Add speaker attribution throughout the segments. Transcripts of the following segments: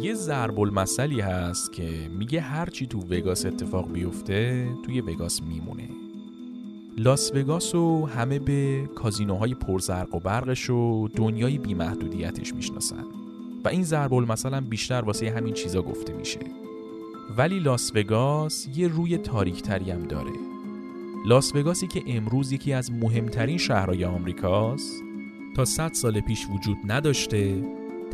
Speaker 1: یه ضرب المثلی هست که میگه هرچی تو وگاس اتفاق بیفته توی وگاس میمونه. لاس وگاس و همه به کازینوهای پرزرق و برقش و دنیای بیمحدودیتش می‌شناسن. و این ضرب المثل بیشتر واسه همین چیزا گفته میشه. ولی لاس وگاس یه روی تاریکتری هم داره. لاس وگاسی که امروز یکی از مهمترین شهرهای آمریکاست تا 100 سال پیش وجود نداشته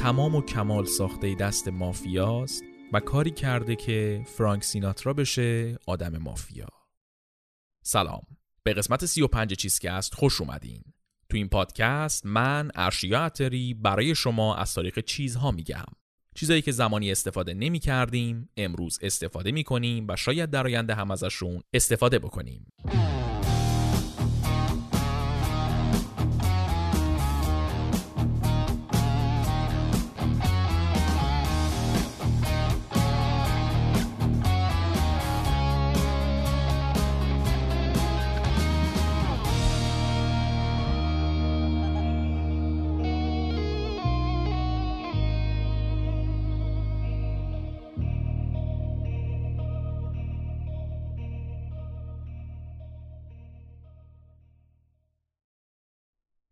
Speaker 1: تمام و کمال ساخته دست مافیاست و کاری کرده که فرانک سیناترا بشه آدم مافیا. سلام. به قسمت 35 چیزکست خوش اومدین. تو این پادکست من ارشیا اتری برای شما از تاریخ چیزها میگم. چیزایی که زمانی استفاده نمی کردیم امروز استفاده می کنیم و شاید در آینده هم ازشون استفاده بکنیم.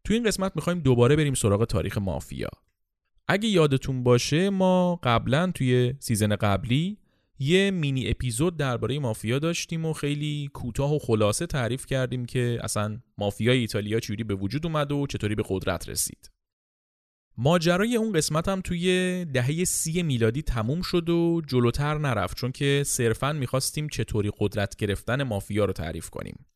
Speaker 1: تو این قسمت می‌خوایم دوباره بریم سراغ تاریخ مافیا اگه یادتون باشه ما قبلا توی سیزن قبلی یه مینی اپیزود درباره مافیا داشتیم و خیلی کوتاه و خلاصه تعریف کردیم که اصلا مافیای ایتالیا چجوری به وجود اومد و چطوری به قدرت رسید. ماجرای اون قسمت هم توی دهه سی میلادی تموم شد و جلوتر نرفت چون که صرفا می‌خواستیم چطوری قدرت گرفتن مافیا رو تعریف کنیم.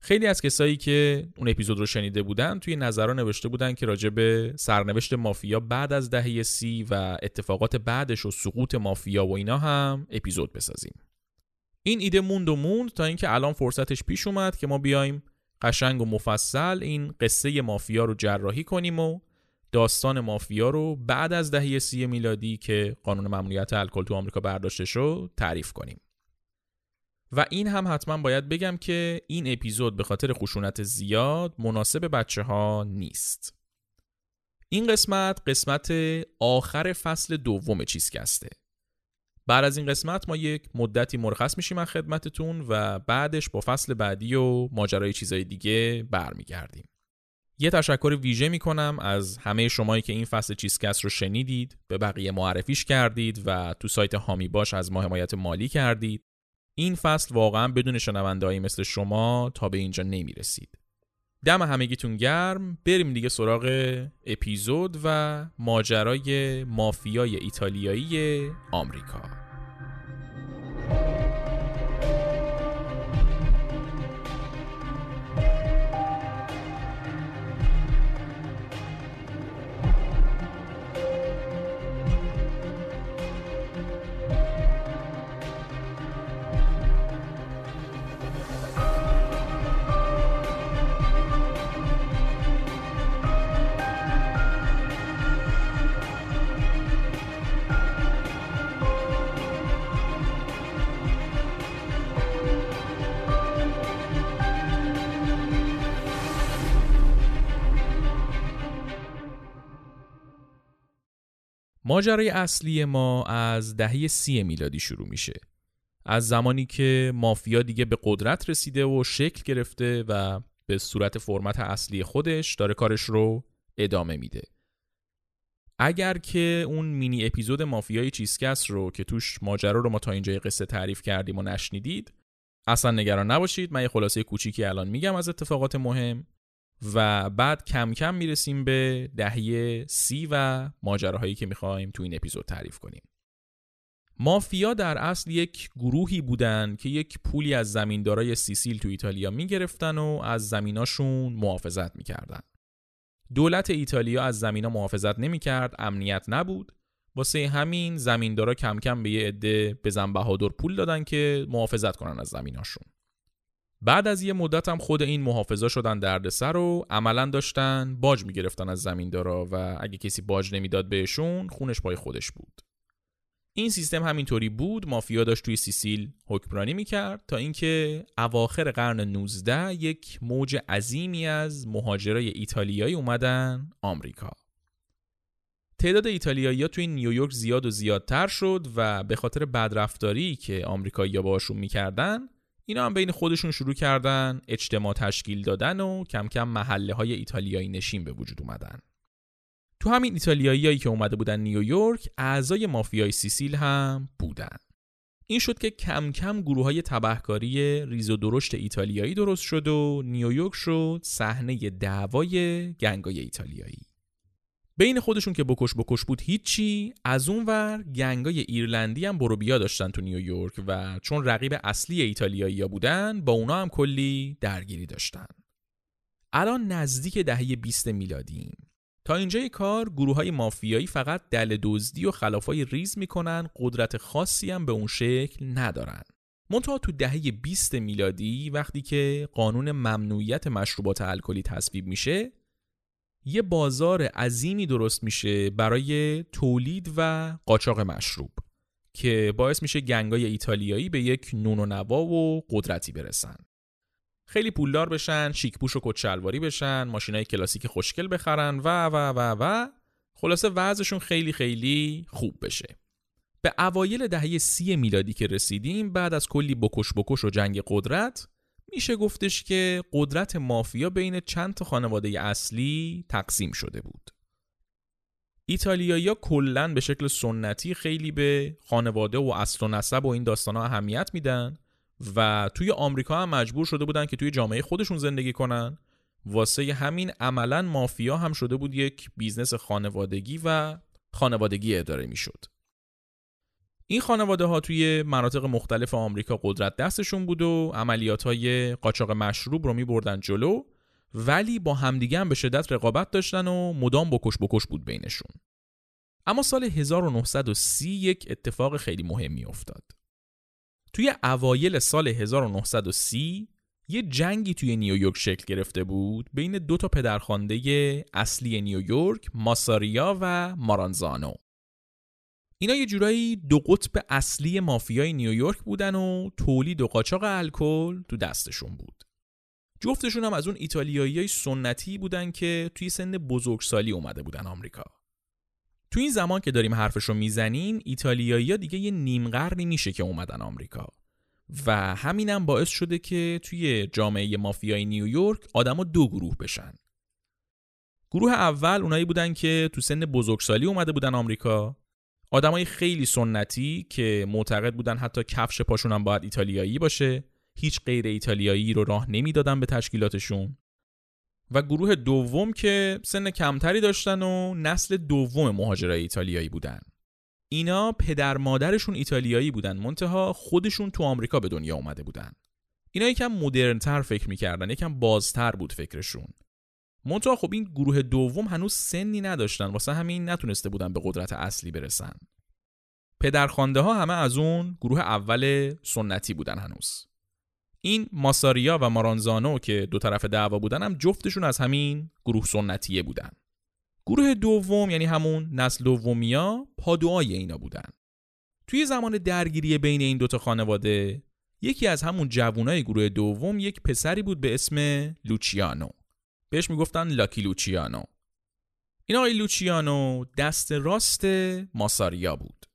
Speaker 1: خیلی از کسایی که اون اپیزود رو شنیده بودن توی نظرها نوشته بودن که راجع به سرنوشت مافیا بعد از دهه سی و اتفاقات بعدش و سقوط مافیا و اینا هم اپیزود بسازیم. این ایده موند و موند تا اینکه الان فرصتش پیش اومد که ما بیایم قشنگ و مفصل این قصه مافیا رو جراحی کنیم و داستان مافیا رو بعد از دهه سی میلادی که قانون ممنوعیت الکل تو آمریکا برداشته شد تعریف کنیم. و این هم حتما باید بگم که این اپیزود به خاطر خشونت زیاد مناسب بچه ها نیست. این قسمت قسمت آخر فصل دوم چیزکسته. بعد از این قسمت ما یک مدتی مرخص میشیم از خدمتتون و بعدش با فصل بعدی و ماجرای چیزای دیگه برمیگردیم. یه تشکر ویژه می‌کنم از همه شمایی که این فصل چیزکست رو شنیدید به بقیه معرفیش کردید و تو سایت هامی باش از ما حمایت مالی کردید. این فصل واقعا بدون شنوندهایی مثل شما تا به اینجا نمی رسید. دم همگیتون گرم بریم دیگه سراغ اپیزود و ماجرای مافیای ایتالیایی آمریکا. ماجرای اصلی ما از دهه سی میلادی شروع میشه. از زمانی که مافیا دیگه به قدرت رسیده و شکل گرفته و به صورت فرمت اصلی خودش داره کارش رو ادامه میده. اگر که اون مینی اپیزود مافیای چیزکس رو که توش ماجرا رو ما تا اینجای قصه تعریف کردیم و نشنیدید اصلا نگران نباشید. من یه خلاصه کوچیکی الان میگم از اتفاقات مهم. و بعد کم کم می‌رسیم به دهه سی و ماجراهایی که می‌خوایم تو این اپیزود تعریف کنیم. مافیا در اصل یک گروهی بودن که یک پولی از زمیندارای سیسیل تو ایتالیا می‌گرفتن و از زمیناشون محافظت می‌کردن. دولت ایتالیا از زمینا محافظت نمی‌کرد امنیت نبود. واسه همین زمیندارا کم کم به یه عده بهادر پول دادن که محافظت کنن از زمیناشون. بعد از یه مدت هم خود این محافظا شدن دردسر و عملا داشتن باج می‌گرفتن از زمیندارا و اگه کسی باج نمی‌داد بهشون خونش پای خودش بود. این سیستم همینطوری بود مافیا داشت توی سیسیل حکمرانی می‌کرد تا اینکه اواخر قرن 19 یک موج عظیمی از مهاجرای ایتالیایی اومدن آمریکا. تعداد ایتالیایی‌ها توی نیویورک زیاد و زیادتر شد و به خاطر بدرفتاری که آمریکایی‌ها باشون می‌کردن اینا هم بین خودشون شروع کردن اجتماع تشکیل دادن و کم کم محله های ایتالیایی نشین به وجود اومدن. تو همین ایتالیاییایی که اومده بودن نیویورک اعضای مافیای سیسیل هم بودن. این شد که کم کم گروه های تبهکاری ریز و درشت ایتالیایی درست شد و نیویورک شد صحنه دعوای gang ای ایتالیایی. بین خودشون که بکش بکش بود هیچی. از اون ور gang ای ایرلندی هم برو بیا داشتن تو نیویورک و چون رقیب اصلی ایتالیایی بودن با اونا هم کلی درگیری داشتن. الان نزدیک دهه 20 میلادیم تا اینجای کار گروه های مافیایی فقط دل دزدی و خلافای ریز می‌کنن قدرت خاصی هم به اون شکل ندارن. منتها تو دهه 20 میلادی وقتی که قانون ممنوعیت مشروبات الکلی تصویب میشه یه بازار عظیمی درست میشه برای تولید و قاچاق مشروب که باعث میشه گنگای ایتالیایی به یک نون و نوا و قدرتی برسن. خیلی پولدار بشن شیکپوش و کچلواری بشن ماشینای کلاسیک خوشگل بخرن و و و و خلاصه وضعشون خیلی خیلی خوب بشه. به اوایل دهه سی میلادی که رسیدیم بعد از کلی بکش بکش و جنگ قدرت میشه گفتش که قدرت مافیا بین چند تا خانواده اصلی تقسیم شده بود. ایتالیایی ها به شکل سنتی خیلی به خانواده و اصل و نسب و این داستان ها اهمیت میدن و توی آمریکا هم مجبور شده بودن که توی جامعه خودشون زندگی کنن واسه همین عملا مافیا هم شده بود یک business خانوادگی و خانوادگی اداره می‌شد. این خانواده ها توی مناطق مختلف آمریکا قدرت دستشون بود و عملیات های قاچاق مشروب رو می بردن جلو ولی با همدیگه هم به شدت رقابت داشتن و مدام بکش بکش بود بینشون. اما سال 1930 یک اتفاق خیلی مهمی افتاد. توی اوایل سال 1930 یه جنگی توی نیویورک شکل گرفته بود بین دو تا پدرخوانده اصلی نیویورک ماساریا و مارانزانو اینا یه جورایی دو قطب اصلی مافیای نیویورک بودن و تولید و قاچاق الکل تو دستشون بود. جفتشون هم از اون ایتالیایی سنتی بودن که توی سن بزرگسالی اومده بودن آمریکا. تو این زمان که داریم حرفشو می‌زنیم ایتالیایی دیگه یه نیم قرنی میشه که اومدن آمریکا و همینم باعث شده که توی جامعه مافیای نیویورک آدما دو گروه بشن. گروه اول اونایی بودن که تو سن بزرگسالی اومده بودن آمریکا آدمای خیلی سنتی که معتقد بودن حتی کفش پاشون هم باید ایتالیایی باشه هیچ غیر ایتالیایی رو راه نمی‌دادن به تشکیلاتشون. و گروه دوم که سن کمتری داشتن و نسل دوم مهاجرای ایتالیایی بودن. اینا پدر مادرشون ایتالیایی بودن منتها خودشون تو آمریکا به دنیا اومده بودن. اینا یکم مدرنتر فکر می‌کردن یکم بازتر بود فکرشون. منتها خب این گروه دوم هنوز سنی نداشتن واسه همین نتونسته بودن به قدرت اصلی برسن. پدرخوانده ها همه از اون گروه اول سنتی بودن هنوز. این ماساریا و مارانزانو که دو طرف دعوا بودن هم جفتشون از همین گروه سنتیه بودن. گروه دوم یعنی همون نسل دومیا پادوهای اینا بودن. توی زمان درگیری بین این دوتا خانواده یکی از همون جوانای گروه دوم یک پسری بود به اسم لوچیانو. بهش می‌گفتن لاکی لوچیانو. این آقای لوچیانو دست راست ماساریا بود.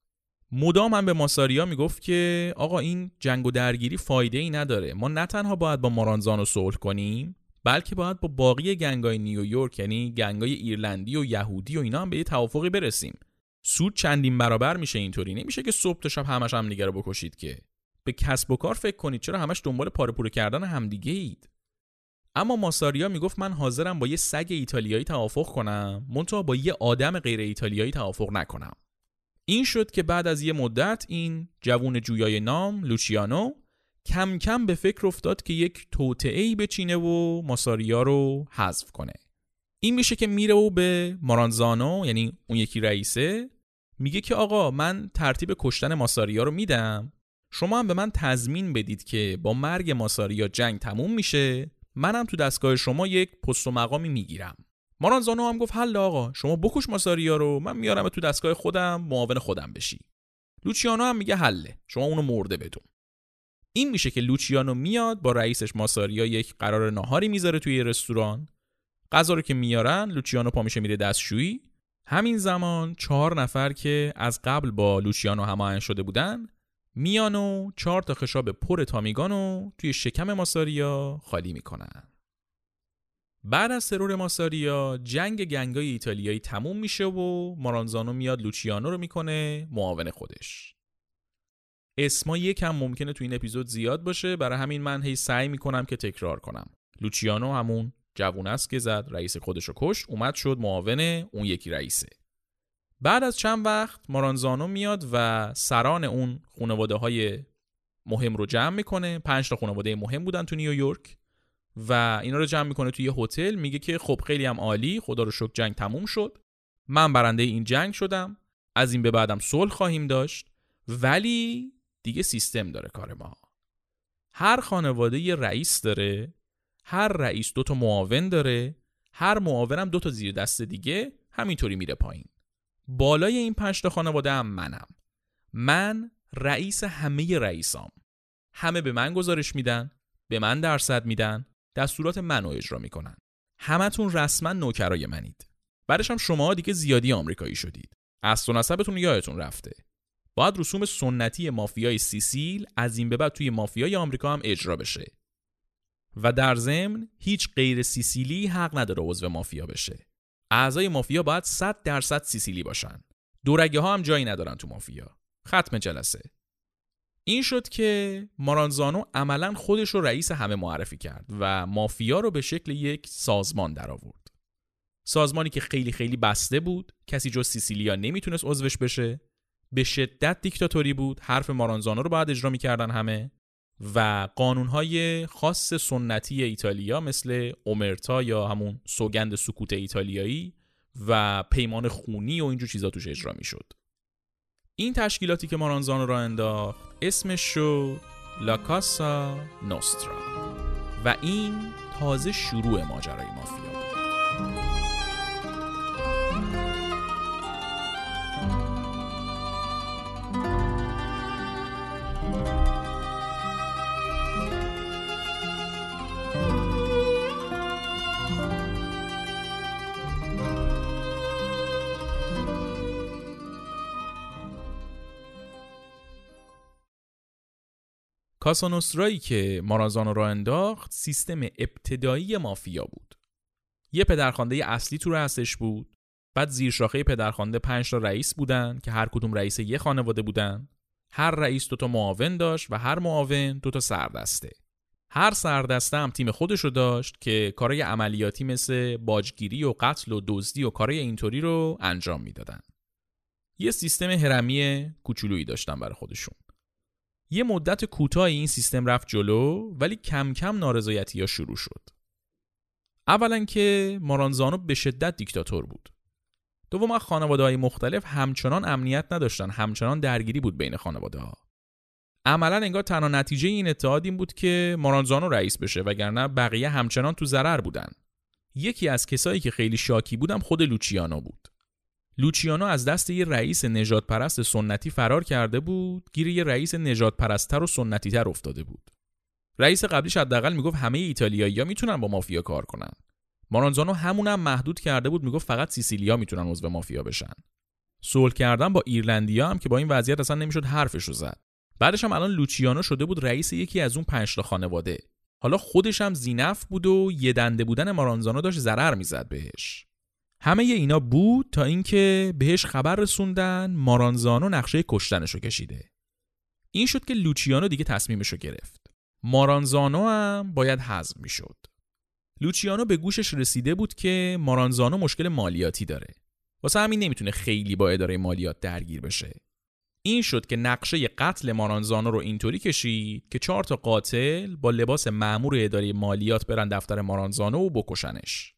Speaker 1: مدام هم به ماساریا می‌گفت که آقا این جنگ و درگیری فایده ای نداره. ما نه تنها باید با مارانزانو صلح کنیم بلکه باید با باقی گنگای نیویورک یعنی گنگای ایرلندی و یهودی و اینا هم به یه توافقی برسیم. سود چندین برابر میشه اینطوری. نمیشه که صبح تا شب همش هم دیگه رو بکشید که. به کسب و کار فکر کنید چرا همش دنبال پاره پوره کردن همدیگه اید اما ماساریا می‌گفت من حاضرم با یه سگ ایتالیایی توافق کنم منتها با یه آدم غیر ایتالیایی توافق نکنم. این شد که بعد از یه مدت این جوون جویای نام لوچیانو کم کم به فکر افتاد که یک توطعه بچینه و ماساریا رو حذف کنه. این میشه که میره و به مارانزانو یعنی اون یکی رئیسه میگه که آقا من ترتیب کشتن ماساریا رو میدم شما هم به من تضمین بدید که با مرگ ماساریا جنگ تموم میشه منم تو دستگاه شما یک پست و مقامی می‌گیرم. مارانزانو هم گفت حل آقا شما بکش ماساریا رو من میارم تو دستگاه خودم معاون خودم بشی. لوچیانو هم میگه حله شما اونو مرده بدون. این میشه که لوچیانو میاد با رئیسش ماساریا یک قرار ناهاری می‌ذاره توی رستوران. غذا رو که میارن لوچیانو پا میشه میره دستشویی. همین زمان چهار نفر که از قبل با لوچیانو هماهنگ شده بودن میان و چهار تا خشاب پر تامیگانو توی شکم ماساریا خالی می‌کنن. بعد از ترور ماساریا جنگ گنگای ایتالیایی تموم میشه و مارانزانو میاد لوچیانو رو می‌کنه معاون خودش. اسما یکم ممکنه تو این اپیزود زیاد باشه برای همین من هی سعی می‌کنم که تکرار کنم. لوچیانو همون جوون است که زد رئیس خودش رو کش اومد شد معاون اون یکی رئیسه. بعد از چند وقت مارانزانو میاد و سران اون خانواده های مهم رو جمع می‌کنه. پنج تا خانواده مهم بودن تو نیویورک و اینا رو جمع می‌کنه توی یه هتل. میگه که خب خیلی هم عالی خدا رو شکر جنگ تموم شد. من برنده این جنگ شدم. از این به بعدم صلح خواهیم داشت. ولی دیگه سیستم داره کار ما. هر خانواده یه رئیس داره. هر رئیس دو تا معاون داره. هر معاونم دو تا زیر دست دیگه. همینطوری میره پایین. بالای این پنج خانواده هم منم. من رئیس همه رئیسام. همه به من گزارش میدن به من درصد میدن دستورات منو اجرا می‌کنن. همتون رسما نوکرای منید. بعدش هم شما دیگه زیادی آمریکایی شدید. اصل و نسبتون یادتون رفته. باید رسوم سنتی مافیای سیسیل از این به بعد توی مافیای آمریکا هم اجرا بشه. و در ضمن هیچ غیر سیسیلی حق نداره عضو مافیا بشه. اعضای مافیا باید 100 درصد سیسیلی باشن. دورگه ها هم جایی ندارن تو مافیا. ختم جلسه. این شد که مارانزانو عملا خودش رو رئیس همه معرفی کرد و مافیا رو به شکل یک سازمان درآورد. سازمانی که خیلی خیلی بسته بود، کسی جز سیسیلیا نمی‌تونست عضوش بشه، به شدت دیکتاتوری بود، حرف مارانزانو رو باید اجرا می‌کردن همه. و قانونهای خاص سنتی ایتالیا مثل اومرتا یا همون سوگند سکوت ایتالیایی و پیمان خونی و اینجور چیزا توش اجرا می‌شد. این تشکیلاتی که مارانزانو را انداخت اسمش شد لاکاسا نوسترا و این تازه شروع ماجرای مافیا کاسانوسترایی که مارازانو را انداخت سیستم ابتدایی مافیا بود. یه پدرخوانده اصلی تو هستش بود. بعد زیر شاخه پدرخوانده 5 تا رئیس بودن که هر کدوم رئیس یه خانواده بودن. هر رئیس دو تا معاون داشت و هر معاون دو تا سردسته. هر سردسته هم تیم خودش رو داشت که کارهای عملیاتی مثل باجگیری و قتل و دزدی و کارهای اینطوری رو انجام می‌دادن. یه سیستم هرمی کوچولویی داشتن برای خودشون. یه مدت کوتاهی این سیستم رفت جلو ولی کم کم نارضایتی ها شروع شد. اولا که مارانزانو به شدت دیکتاتور بود. دوما خانواده های مختلف همچنان امنیت نداشتن همچنان درگیری بود بین خانواده ها. عملا انگار تنها نتیجه این اتحاد این بود که مارانزانو رئیس بشه وگرنه بقیه همچنان تو ضرر بودن. یکی از کسایی که خیلی شاکی بودم خود لوچیانو بود. لوچیانو از دست یه رئیس نجات پرست سنتی فرار کرده بود گیر یه رئیس نجات پرستتر و سنتی تر افتاده بود. رئیس قبلیش حداقل می‌گفت همه ایتالیایی‌ها می‌تونن با مافیا کار کنن. مارانزانو همونم محدود کرده بود می‌گفت فقط سیسیلیا می‌تونن عضو مافیا بشن. صلح کردن با ایرلندیا هم که با این وضعیت اصلا نمی‌شد حرفش رو زد. بعدش هم الان لوچیانو شده بود رئیس یکی از اون پنج خانواده. حالا خودش هم زینف بود و یه دنده بودن مارانزانو داشت ضرر می‌زد بهش. همه اینا بود تا اینکه بهش خبر رسوندن مارانزانو نقشه کشتنشو کشیده. این شد که لوچیانو دیگه تصمیمشو گرفت. مارانزانو هم باید حذف می‌شد. لوچیانو به گوشش رسیده بود که مارانزانو مشکل مالیاتی داره. واسه همین نمی‌تونه خیلی با اداره مالیات درگیر بشه. این شد که نقشه قتل مارانزانو رو اینطوری کشید که چهار تا قاتل با لباس مأمور اداره مالیات برن دفتر مارانزانو و بکشنش.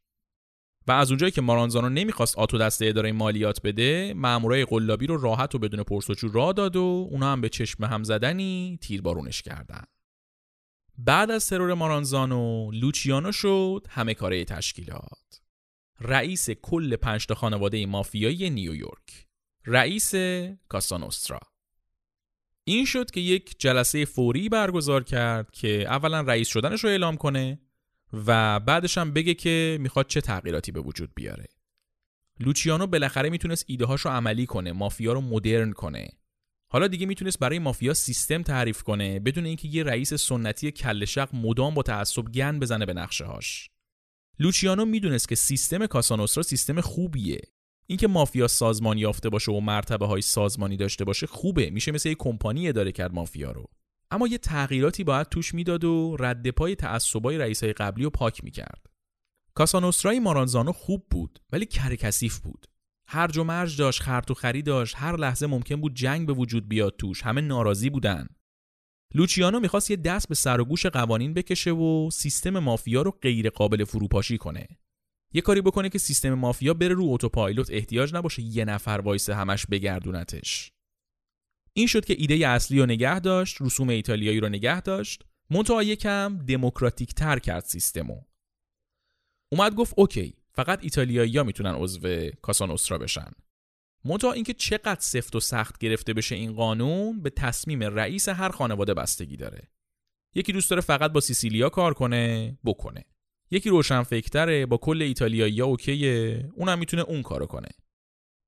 Speaker 1: و از اونجایی که مارانزانو نمی‌خواست آتو دست اداره مالیات بده مامورای قلابی رو راحت و بدون پرسوچو راه داد و اونا هم به چشم هم زدنی تیربارونش کردن. بعد از ترور مارانزانو لوچیانو شد همه کاره تشکیلات. رئیس کل پنجتا خانواده مافیایی نیویورک. رئیس کاسانوسترا این شد که یک جلسه فوری برگزار کرد که اولا رئیس شدنش رو اعلام کنه و بعدش هم بگه که می‌خواد چه تغییراتی به وجود بیاره. لوچیانو بالاخره می‌تونست ایده رو عملی کنه مافیا رو مدرن کنه. حالا دیگه می‌تونست برای مافیا سیستم تعریف کنه بدون اینکه یه رئیس سنتی کلشق مدام با تعصب گن بزنه به نقشه هاش لوچیانو می‌دونست که سیستم کاسانوسرا سیستم خوبیه. اینکه مافیا سازمان یافته باشه و مرتبه های سازمانی داشته باشه خوبه میشه مثل یه کمپانی اداره کرد مافیا رو. اما یه تغییراتی باید توش می‌داد و رد پای تعصبای رئیسای قبلی رو پاک می‌کرد. کاسانوسرای مارانزانو خوب بود ولی کرکسیف بود. هرج و مرج داشت خرط و خری داشت هر لحظه ممکن بود جنگ به وجود بیاد توش. همه ناراضی بودن. لوچیانو می‌خواست یه دست به سر و گوش قوانین بکشه و سیستم مافیا رو غیر قابل فروپاشی کنه. یه کاری بکنه که سیستم مافیا بره رو اتوپایلوت احتیاج نباشه یه نفر وایسه همش بگردونتش. این شد که ایده اصلی رو نگه داشت رسوم ایتالیایی رو نگه داشت منتها یکم دموکراتیک تر کرد سیستمو. اومد گفت اوکی فقط ایتالیایی ها می‌تونن عضو کاسانوسترا بشن. منتها اینکه چقدر سفت و سخت گرفته بشه این قانون به تصمیم رئیس هر خانواده بستگی داره. یکی دوست داره فقط با سیسیلیا کار کنه بکنه. یکی روشن فکتره با کل ایتالیایی اوکیه اونم می‌تونه اون کارو کنه.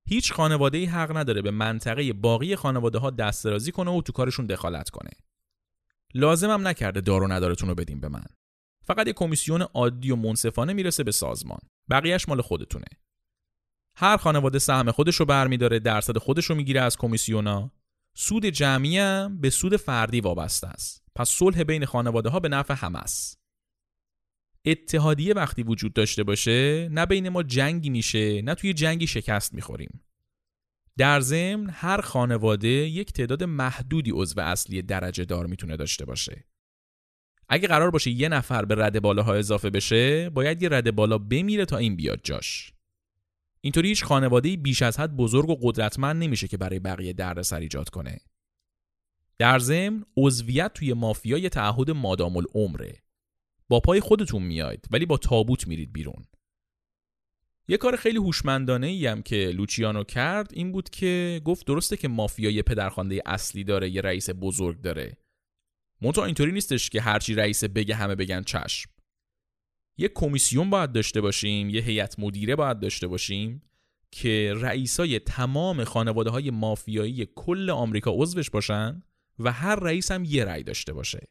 Speaker 1: هیچ خانواده ای حق نداره به منطقه باقی خانواده ها دست درازی کنه و تو کارشون دخالت کنه. لازمم نکرده دار و ندارتون رو بدیم به من. فقط یه کمیسیون عادی و منصفانه می‌رسه به سازمان. بقیهش مال خودتونه. هر خانواده سهم خودش رو برمیداره درصد خودش رو می‌گیره از کمیسیونا. سود جمعی هم به سود فردی وابسته است. پس صلح بین خانواده ها به نفع همه است. اتحادیه وقتی وجود داشته باشه نه بین ما جنگی میشه نه توی جنگی شکست می‌خوریم. در ضمن هر خانواده یک تعداد محدودی عضو اصلی درجه دار می‌تونه داشته باشه. اگه قرار باشه یه نفر به رده بالاها اضافه بشه باید یه رده بالا بمیره تا این بیاد جاش. اینطوری هیچ خانواده بیش از حد بزرگ و قدرتمند نمیشه که برای بقیه دردسر ایجاد کنه. در ضمن عضویت توی مافیا یه تعهد مادام العمره با پای خودتون میاید ولی با تابوت میرید بیرون. یه کار خیلی هوشمندانه ای هم که لوچیانو کرد این بود که گفت درسته که مافیا یه پدرخوانده اصلی داره یه رئیس بزرگ داره. منتها اینطوری نیستش که هرچی رئیس بگه همه بگن چشم. یه کمیسیون باید داشته باشیم یه هیئت مدیره باید داشته باشیم که رئیسای تمام خانواده های مافیایی کل آمریکا عضوش باشن و هر رئیس هم یه رأی داشته باشه.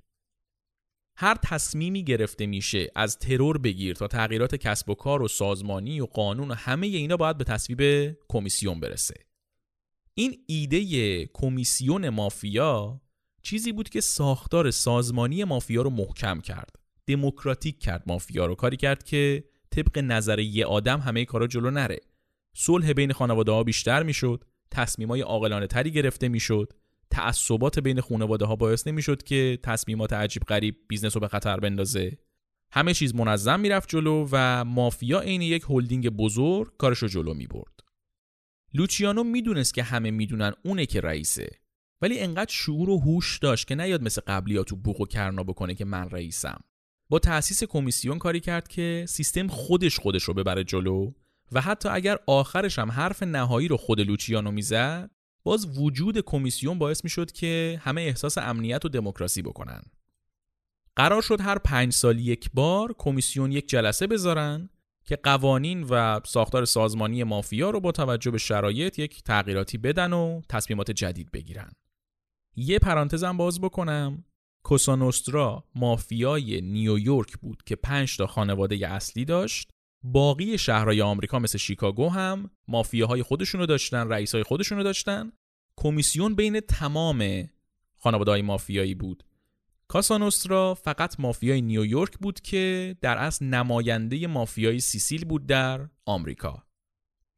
Speaker 1: هر تصمیمی گرفته میشه از ترور بگیر تا تغییرات کسب و کار و سازمانی و قانون و همه اینا باید به تصویب کمیسیون برسه. این ایده کمیسیون مافیا چیزی بود که ساختار سازمانی مافیا رو محکم کرد دموکراتیک کرد مافیا رو. کاری کرد که طبق نظر یه آدم همه کارا جلو نره. صلح بین خانواده ها بیشتر می‌شد تصمیم های عاقلانه تری گرفته می‌شد. تعصبات بین خانواده ها باعث نمی‌شد که تصمیمات عجیب غریب business رو به خطر بندازه. همه چیز منظم می‌رفت جلو و مافیا عین یک هلدینگ بزرگ کارش رو جلو می‌برد. لوچیانو می‌دونست که همه می‌دونن اونه که رئیسه. ولی انقدر شعور و هوش داشت که نیاد مثل قبلی ها تو بوق و کرنا بکنه که من رئیسم. با تأسیس کمیسیون کاری کرد که سیستم خودش خودش رو ببره جلو و حتی اگر آخرش هم حرف نهایی رو خود لوچیانو می‌زد باز وجود کمیسیون باعث می‌شد که همه احساس امنیت و دموکراسی بکنن. قرار شد هر پنج سال یک بار کمیسیون یک جلسه بذارن که قوانین و ساختار سازمانی مافیا رو با توجه به شرایط یک تغییراتی بدن و تصمیمات جدید بگیرن. یه پرانتزم باز بکنم. کوسانوسترا مافیای نیویورک بود که پنج تا خانواده اصلی داشت. باقی شهرهای آمریکا مثل شیکاگو هم مافیاهای خودشونو داشتن رئیسای خودشونو داشتن. کمیسیون بین تمام خانواده های مافیایی بود. کاسانوسترا فقط مافیای نیویورک بود که در اصل نماینده مافیای سیسیل بود در آمریکا.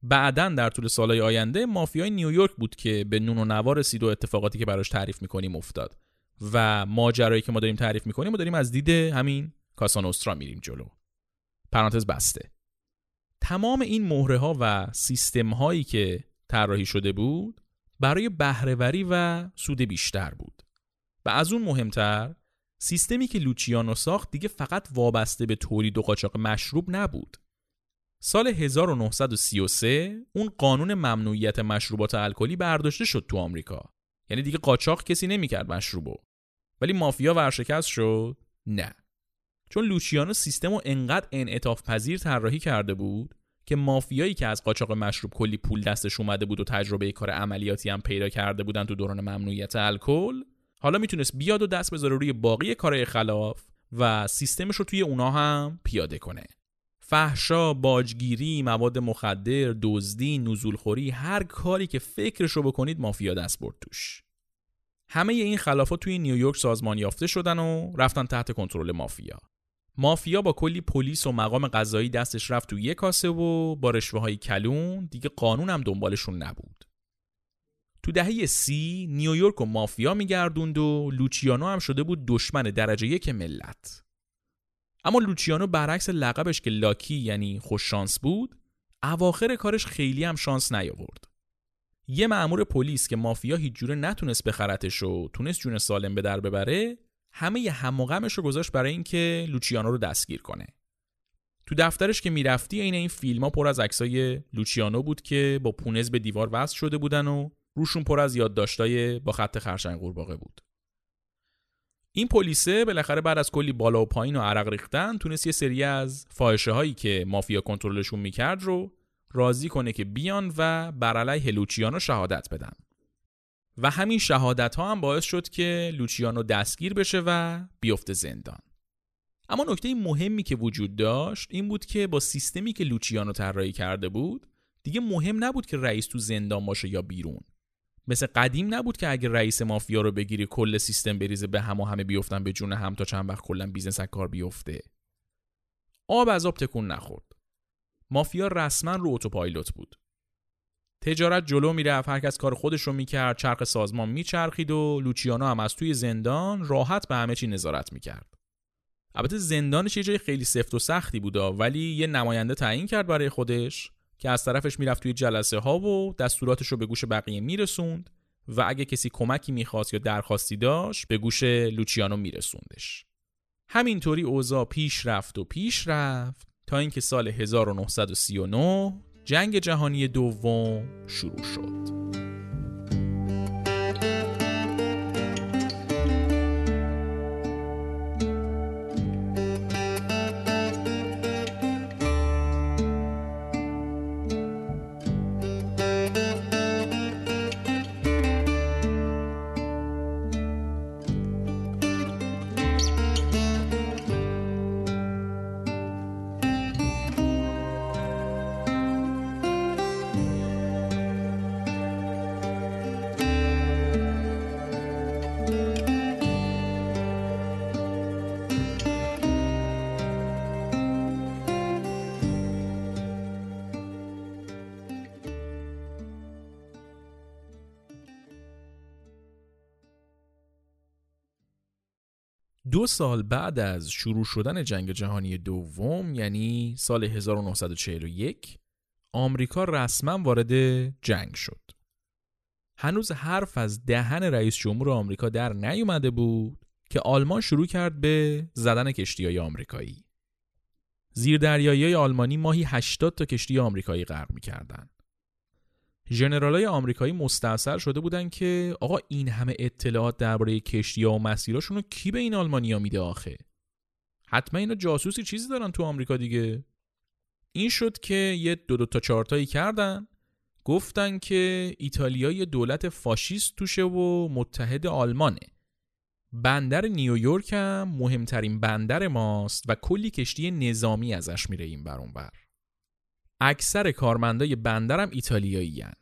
Speaker 1: بعدا در طول سالهای آینده مافیای نیویورک بود که به نون و نوار رسید و اتفاقاتی که براش تعریف می‌کنیم افتاد. و ماجرایی که ما داریم تعریف می‌کنیم ما داریم از دید همین کاسانوسترا میریم جلو. پرانتز بسته. تمام این مهره ها و سیستم هایی که طراحی شده بود برای بهرهوری و سود بیشتر بود. و از اون مهمتر سیستمی که لوچیانو ساخت دیگه فقط وابسته به تولید و قاچاق مشروب نبود. سال 1933 اون قانون ممنوعیت مشروبات الکلی برداشته شد تو آمریکا. یعنی دیگه قاچاق کسی نمی‌کرد مشروبو. ولی مافیا ورشکست شد؟ نه. چون لوچیانو سیستم رو انقدر انعطاف پذیر طراحی کرده بود که مافیایی که از قاچاق مشروب کلی پول دستش اومده بود و تجربه کار عملیاتی هم پیدا کرده بودن تو دوران ممنوعیت الکل حالا می‌تونست بیاد و دست بذاره روی باقی کارهای خلاف و سیستمش رو توی اونا هم پیاده کنه. فحشا، باجگیری، مواد مخدر، دزدی، نزولخوری هر کاری که فکرش رو بکنید مافیا دست برد توش. همه این خلافات توی نیویورک سازمان یافته شدن و رفتن تحت کنترل مافیا. مافیا با کلی پلیس و مقام قضایی دستش رفت تو یه کاسه و با رشوه های کلون دیگه قانون هم دنبالشون نبود. تو دهه سی نیویورک و مافیا میگردوند و لوچیانو هم شده بود دشمن درجه یک ملت. اما لوچیانو برعکس لقبش که لاکی یعنی خوششانس بود اواخر کارش خیلی هم شانس نیاورد. یه مأمور پلیس که مافیا هیچ جوره نتونست بخرتش و تونست جون سالم به در ببره همه هم رو گذاشت برای اینکه لوچیانو رو دستگیر کنه. تو دفترش که می‌رفتی عین این فیلم ها پر از عکسای لوچیانو بود که با پونز به دیوار وصل شده بودن و روشون پر از یادداشتای با خط خرچنگ قورباغه بود. این پلیسه بالاخره بعد از کلی بالا و پایین و عرق ریختن تونست یه سری از فاحشه هایی که مافیا کنترلشون می‌کرد رو راضی کنه که بیان و بر علیه لوچیانو شهادت بدن. و همین شهادت ها هم باعث شد که لوچیانو دستگیر بشه و بیفته زندان. اما نکته مهمی که وجود داشت این بود که با سیستمی که لوچیانو طراحی کرده بود دیگه مهم نبود که رئیس تو زندان باشه یا بیرون. مثل قدیم نبود که اگه رئیس مافیا رو بگیری کل سیستم بریزه به هم و همه بیفتن به جون هم تا چند وقت کلا business کار بیفته. آب از آب تکون نخورد. مافیا رسما رو autopilot بود. تجارت جلو می‌رفت هر کس کار خودش رو می‌کرد چرخ سازمان میچرخید و لوچیانو هم از توی زندان راحت به همه چی نظارت می‌کرد. البته زندانش یه جای خیلی سفت و سختی بودا ولی یه نماینده تعیین کرد برای خودش که از طرفش می‌رفت توی جلسه ها و دستوراتش رو به گوش بقیه میرسوند و اگه کسی کمکی می‌خواست یا درخواستی داشت به گوش لوچیانو میرسوندش. همینطوری اوضاع پیش رفت و پیش رفت تا اینکه سال 1939 جنگ جهانی دوم شروع شد. دو سال بعد از شروع شدن جنگ جهانی دوم یعنی سال 1941 آمریکا رسما وارد جنگ شد. هنوز حرف از دهن رئیس جمهور آمریکا در نیومده بود که آلمان شروع کرد به زدن کشتی های آمریکایی. زیردریایی آلمانی ماهی 80 تا کشتی آمریکایی غرق می‌کردن. ژنرالای آمریکایی مستاصل شده بودن که آقا این همه اطلاعات درباره کشتی و مسیراشون رو کی به این آلمانیا میده آخه؟ حتما اینا جاسوسی چیزی دارن تو آمریکا دیگه. این شد که یه دو دو تا چارتایی کردن گفتن که ایتالیا یه دولت فاشیست توشه و متحد آلمانه. بندر نیویورک هم مهمترین بندر ماست و کلی کشتی نظامی ازش میره این بر بر اکثر کارمندای بندرم ایتالیایی هن.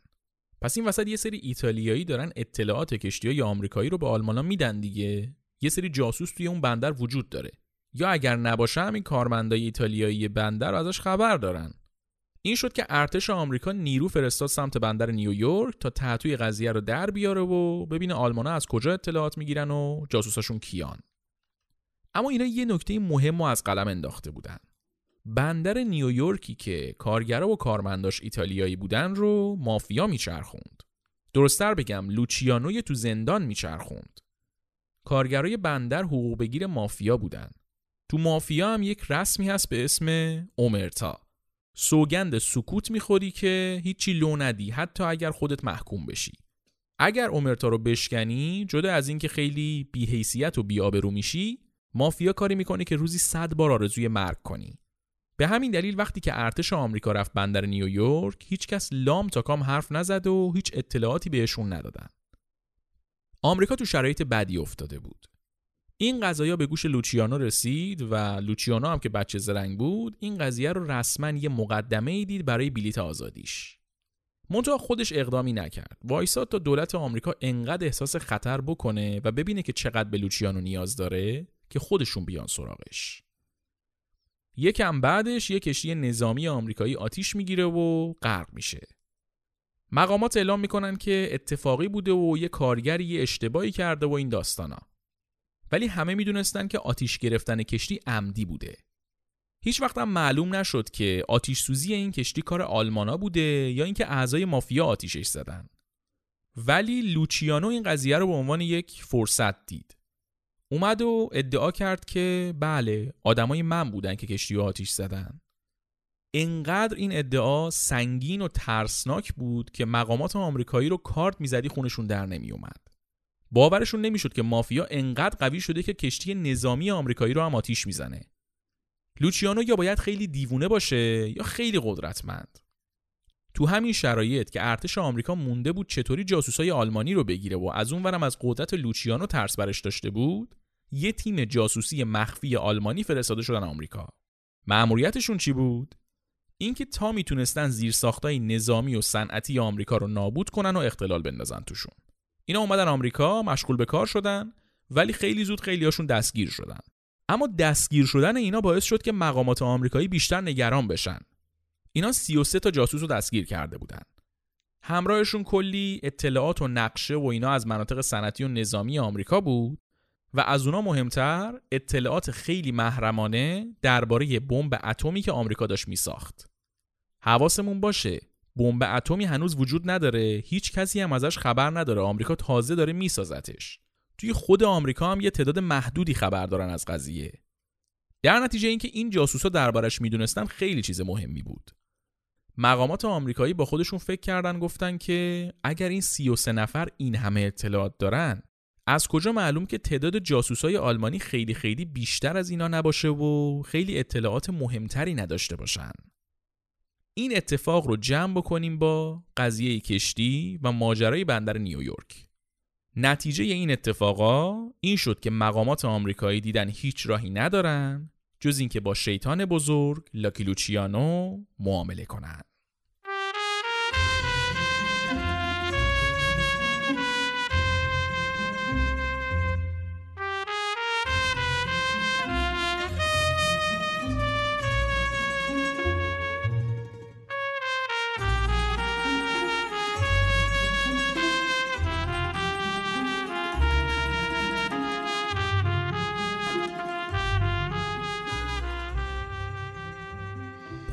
Speaker 1: پس این وسط یه سری ایتالیایی دارن اطلاعات کشتی های آمریکایی رو به آلمانا میدن دیگه. یه سری جاسوس توی اون بندر وجود داره. یا اگر نباشه همین کارمندای ایتالیایی بندر ازش خبر دارن. این شد که ارتش آمریکا نیرو فرستاد سمت بندر نیویورک تا تحتوی قضیه رو در بیاره و ببینه آلمانا از کجا اطلاعات می‌گیرن و جاسوساشون کیان. اما اینا یه نکته مهم رو از قلم انداخته بودن. بندر نیویورکی که کارگرا و کارمنداش ایتالیایی بودن رو مافیا میچرخوند. درستر بگم لوچیانوی تو زندان میچرخوند. کارگرای بندر حقوق بگیر مافیا بودن. تو مافیا هم یک رسمی هست به اسم اومرتا. سوگند سکوت می‌خوری که هیچی لو ندی حتی اگر خودت محکوم بشی. اگر اومرتا رو بشکنی جدا از اینکه خیلی بیحیثیت و بیابرو میشی مافیا کاری می‌کنه که روزی صد بار آرزوی مرگ کنی به همین دلیل وقتی که ارتش آمریکا رفت بندر نیویورک هیچکس لام تا کام حرف نزد و هیچ اطلاعاتی بهشون ندادن. آمریکا تو شرایط بدی افتاده بود. این قضایا به گوش لوچیانو رسید و لوچیانو هم که بچه زرنگ بود این قضیه رو رسما یه مقدمه ای دید برای بلیت آزادیش. منتها خودش اقدامی نکرد. وایساد تا دولت آمریکا انقدر احساس خطر بکنه و ببینه که چقدر به لوچیانو نیاز داره که خودشون بیان سراغش. یکم بعدش یک کشتی نظامی آمریکایی آتیش می‌گیره و غرق میشه. مقامات اعلام می‌کنن که اتفاقی بوده و یه کارگری یه اشتباهی کرده و این داستانا. ولی همه می‌دونستن که آتیش گرفتن کشتی عمدی بوده. هیچ وقت هم معلوم نشد که آتیش سوزی این کشتی کار آلمانا بوده یا اینکه اعضای مافیا آتیشش زدن. ولی لوچیانو این قضیه رو به عنوان یک فرصت دید. اومد و ادعا کرد که بله آدمای من بودن که کشتی و آتیش زدن. انقدر این ادعا سنگین و ترسناک بود که مقامات آمریکایی رو کارت می‌زدی خونشون در نمیومد باورشون نمی‌شد که مافیا انقدر قوی شده که کشتی نظامی آمریکایی رو هم آتیش می‌زنه. لوچیانو یا باید خیلی دیوونه باشه یا خیلی قدرتمند؟ تو همین شرایط که ارتش آمریکا مونده بود چطوری جاسوسای آلمانی رو بگیره و از اونورم از قدرت لوچیانو ترس برش داشته بود یه تیم جاسوسی مخفی آلمانی فرستاده شدن آمریکا. مأموریتشون چی بود؟ اینکه تا می‌تونستن زیرساختای نظامی و صنعتی آمریکا رو نابود کنن و اختلال بندازن توشون. اینا اومدن آمریکا مشغول به کار شدن ولی خیلی زود خیلیاشون دستگیر شدن. اما دستگیر شدن اینا باعث شد که مقامات آمریکایی بیشتر نگران بشن. اینا 33 تا جاسوس رو دستگیر کرده بودن. همراهشون کلی اطلاعات و نقشه و اینا از مناطق صنعتی و نظامی آمریکا بود و از اونا مهمتر اطلاعات خیلی محرمانه درباره بمب اتمی که آمریکا داشت میساخت. حواسمون باشه بمب اتمی هنوز وجود نداره هیچ کسی هم ازش خبر نداره. آمریکا تازه داره میسازتش. توی خود آمریکا هم یه تعداد محدودی خبر دارن از قضیه. در نتیجه اینکه این جاسوسا دربارش می‌دونستن خیلی چیز مهمی بود. مقامات آمریکایی با خودشون فکر کردن گفتن که اگر این 33 نفر این همه اطلاعات دارن از کجا معلوم که تعداد جاسوسای آلمانی خیلی خیلی بیشتر از اینا نباشه و خیلی اطلاعات مهمتری نداشته باشن این اتفاق رو جمع بکنیم با قضیه کشتی و ماجرای بندر نیویورک نتیجه این اتفاقا این شد که مقامات آمریکایی دیدن هیچ راهی ندارن جز اینکه با شیطان بزرگ لاکیلوچیانو معامله کنند.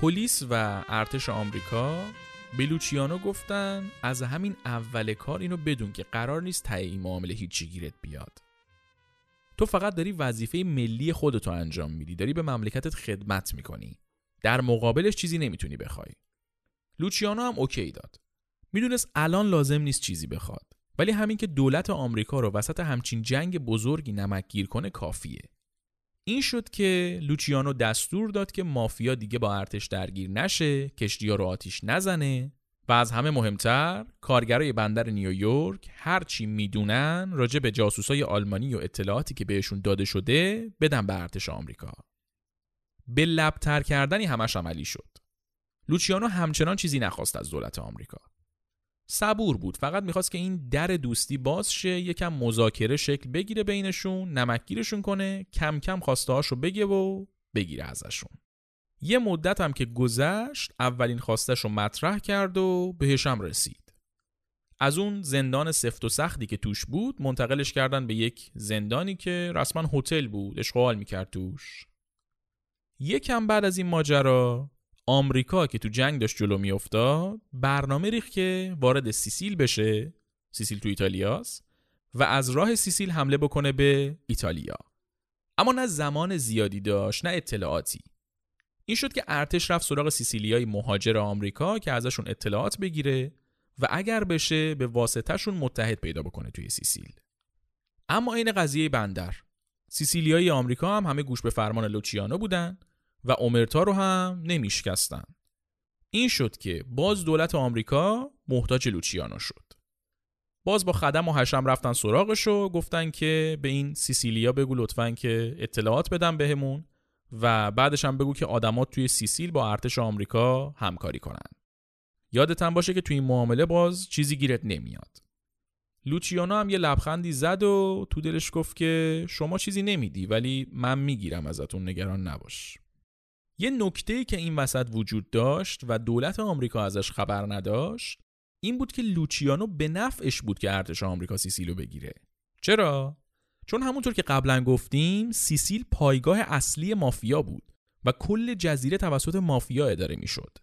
Speaker 1: پلیس و ارتش آمریکا به لوچیانو گفتن از همین اول کار اینو بدون که قرار نیست ته این معامله هیچی گیرت بیاد. تو فقط داری وظیفه ملی خودتو انجام میدی داری به مملکتت خدمت می‌کنی. در مقابلش چیزی نمی‌تونی بخوای. لوچیانو هم اوکی داد. می‌دونست الان لازم نیست چیزی بخواد. ولی همین که دولت آمریکا رو وسط همچین جنگ بزرگی نمک گیر کنه کافیه. این شد که لوچیانو دستور داد که مافیا دیگه با ارتش درگیر نشه کشتی رو آتیش نزنه و از همه مهمتر کارگرای بندر نیویورک هرچی می‌دونن راجع به جاسوسای آلمانی و اطلاعاتی که بهشون داده شده بدن به ارتش آمریکا. به لبتر کردنی همش عملی شد. لوچیانو همچنان چیزی نخواست از دولت آمریکا. صبور بود. فقط می‌خواست که این در دوستی باز شه یکم مذاکره شکل بگیره بینشون نمکگیرشون کنه کم کم رو بگه و بگیره ازشون. یه مدت هم که گذشت اولین خواستش رو مطرح کرد و بهش هم رسید. از اون زندان سفت و سختی که توش بود منتقلش کردن به یک زندانی که رسما هتل بود. اشغال می‌کرد توش. یکم بعد از این ماجرا آمریکا که تو جنگ داشت جلو میافتاد برنامه ریخت که وارد سیسیل بشه سیسیل تو ایتالیاست و از راه سیسیل حمله بکنه به ایتالیا. اما نه زمان زیادی داشت نه اطلاعاتی. این شد که ارتش رفت سراغ سیسیلیای مهاجر آمریکا که ازشون اطلاعات بگیره و اگر بشه به واسطهشون متحد پیدا بکنه توی سیسیل. اما این قضیه بندر. سیسیلیای آمریکا هم همه گوش به فرمان لوچیانو بودن و اومرتا رو هم نمیشکستن. این شد که باز دولت آمریکا محتاج لوچیانو شد. باز با خدم و حشم رفتن سراغش و گفتن که به این سیسیلیا بگو لطفا که اطلاعات بدن بهمون و بعدش هم بگو که آدمات توی سیسیل با ارتش آمریکا همکاری کنن. یادتن باشه که توی این معامله باز چیزی گیرت نمیاد. لوچیانو هم یه لبخندی زد و تو دلش گفت که شما چیزی نمیدی ولی من می‌گیرم ازتون نگران نباش. یه نکته که این وسط وجود داشت و دولت آمریکا ازش خبر نداشت این بود که لوچیانو به نفعش بود که ارتش آمریکا سیسیلو بگیره. چرا؟ چون همونطور که قبلا گفتیم سیسیل پایگاه اصلی مافیا بود و کل جزیره توسط مافیا اداره می‌شد.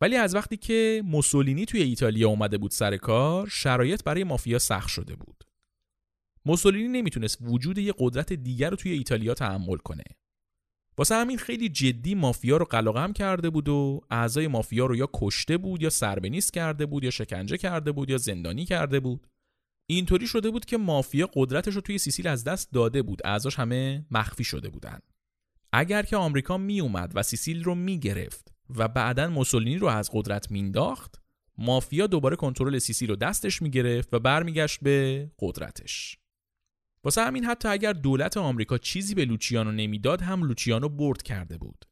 Speaker 1: ولی از وقتی که موسولینی توی ایتالیا اومده بود سر کار شرایط برای مافیا سخت شده بود. موسولینی نمی‌تونست وجود یه قدرت دیگر رو توی ایتالیا تحمل کنه. واسه همین خیلی جدی مافیا رو قلقم کرده بود و اعضای مافیا رو یا کشته بود یا سربنیس کرده بود یا شکنجه کرده بود یا زندانی کرده بود. اینطوری شده بود که مافیا قدرتش رو توی سیسیل از دست داده بود. اعضاش همه مخفی شده بودن. اگر که آمریکا می اومد و سیسیل رو می گرفت و بعدا موسولینی رو از قدرت مینداخت مافیا دوباره کنترل سیسیل رو دستش می گرفت و برمیگشت به قدرتش. واسه همین حتی اگر دولت آمریکا چیزی به لوچیانو نمی‌داد هم لوچیانو برد کرده بود.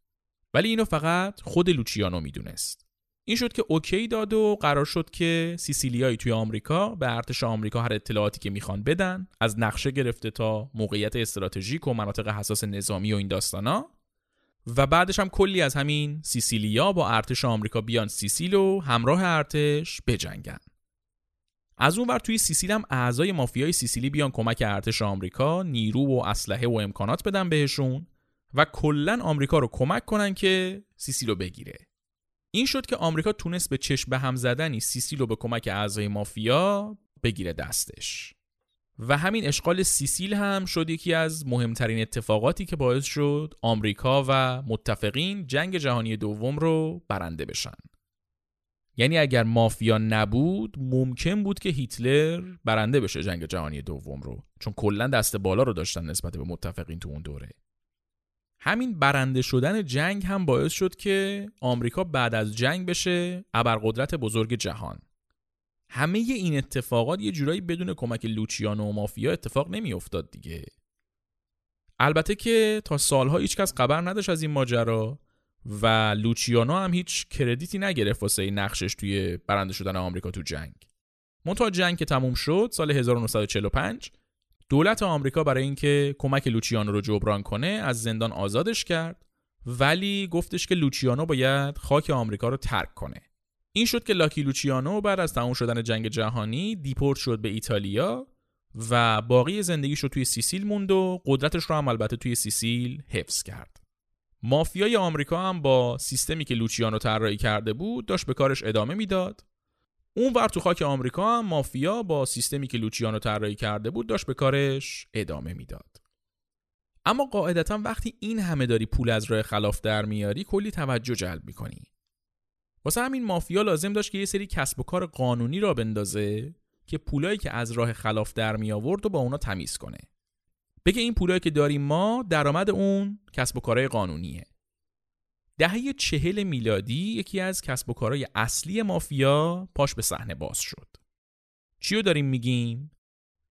Speaker 1: ولی اینو فقط خود لوچیانو می‌دونست. این شد که OK داد و قرار شد که سیسیلیای توی آمریکا به ارتش آمریکا هر اطلاعاتی که می‌خوان بدن از نقشه گرفته تا موقعیت استراتژیک و مناطق حساس نظامی و این داستانا. و بعدش هم کلی از همین سیسیلیا با ارتش آمریکا بیان سیسیل و همراه ارتش بجنگن. از اون ور توی سیسیل هم اعضای مافیای سیسیلی بیان کمک ارتش آمریکا نیرو و اسلحه و امکانات بدن بهشون و کلا آمریکا رو کمک کنن که سیسیل رو بگیره. این شد که آمریکا تونست به چشم به هم زدنی سیسیل رو به کمک اعضای مافیا بگیره دستش. و همین اشغال سیسیل هم شد یکی از مهمترین اتفاقاتی که باعث شد آمریکا و متفقین جنگ جهانی دوم رو برنده بشن. یعنی اگر مافیا نبود ممکن بود که هیتلر برنده بشه جنگ جهانی دوم رو. چون کلا دست بالا رو داشتن نسبت به متفقین تو اون دوره. همین برنده شدن جنگ هم باعث شد که آمریکا بعد از جنگ بشه ابرقدرت بزرگ جهان. همه این اتفاقات یه جورایی بدون کمک لوچیانو و مافیا اتفاق نمیافتاد دیگه. البته که تا سالها هیچکس خبر نداشت از این ماجرا. و لوچیانو هم هیچ کردیتی نگرفت واسه نقشش توی برنده شدن آمریکا تو جنگ. منتها جنگ که تموم شد سال 1945 دولت آمریکا برای اینکه کمک لوچیانو رو جبران کنه از زندان آزادش کرد ولی گفتش که لوچیانو باید خاک آمریکا رو ترک کنه. این شد که لاکی لوچیانو بعد از تموم شدن جنگ جهانی دیپورت شد به ایتالیا و باقی زندگیش رو توی سیسیل موند و قدرتش رو هم البته توی سیسیل حفظ کرد. مافیای آمریکا هم با سیستمی که لوچیانو طراحی کرده بود داشت به کارش ادامه می‌داد. اون ور تو خاک آمریکا هم مافیا با سیستمی که لوچیانو طراحی کرده بود داشت به کارش ادامه می‌داد. اما قاعدتا وقتی این همه داری پول از راه خلاف در میاری کلی توجه جلب می‌کنی. واسه همین مافیا لازم داشت که یه سری کسب و کار قانونی را بندازه که پولایی که از راه خلاف در می آورد و با اونا تمیز کنه. بگه این پولایی که داریم ما درآمد اون کسب و کارهای قانونیه. دهه چهل میلادی یکی از کسب و کارهای اصلی مافیا پاش به صحنه باز شد. چیو داریم میگیم؟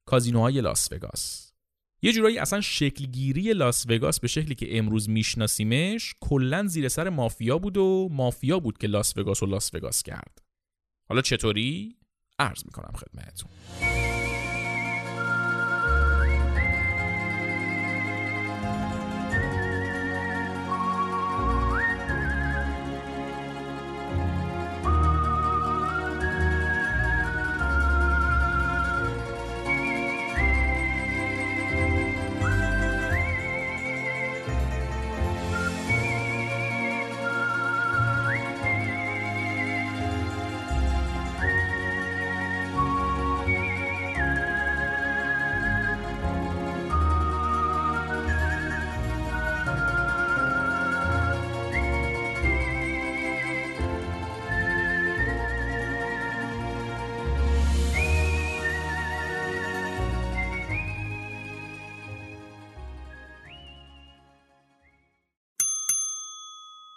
Speaker 1: کازینوهای لاس وگاس. یه جورایی اصلا شکلگیری لاس وگاس به شکلی که امروز میشناسیمش کلا زیر سر مافیا بود و مافیا بود که لاس وگاس و لاس وگاس کرد. حالا چطوری؟ عرض می‌کنم خدمتتون.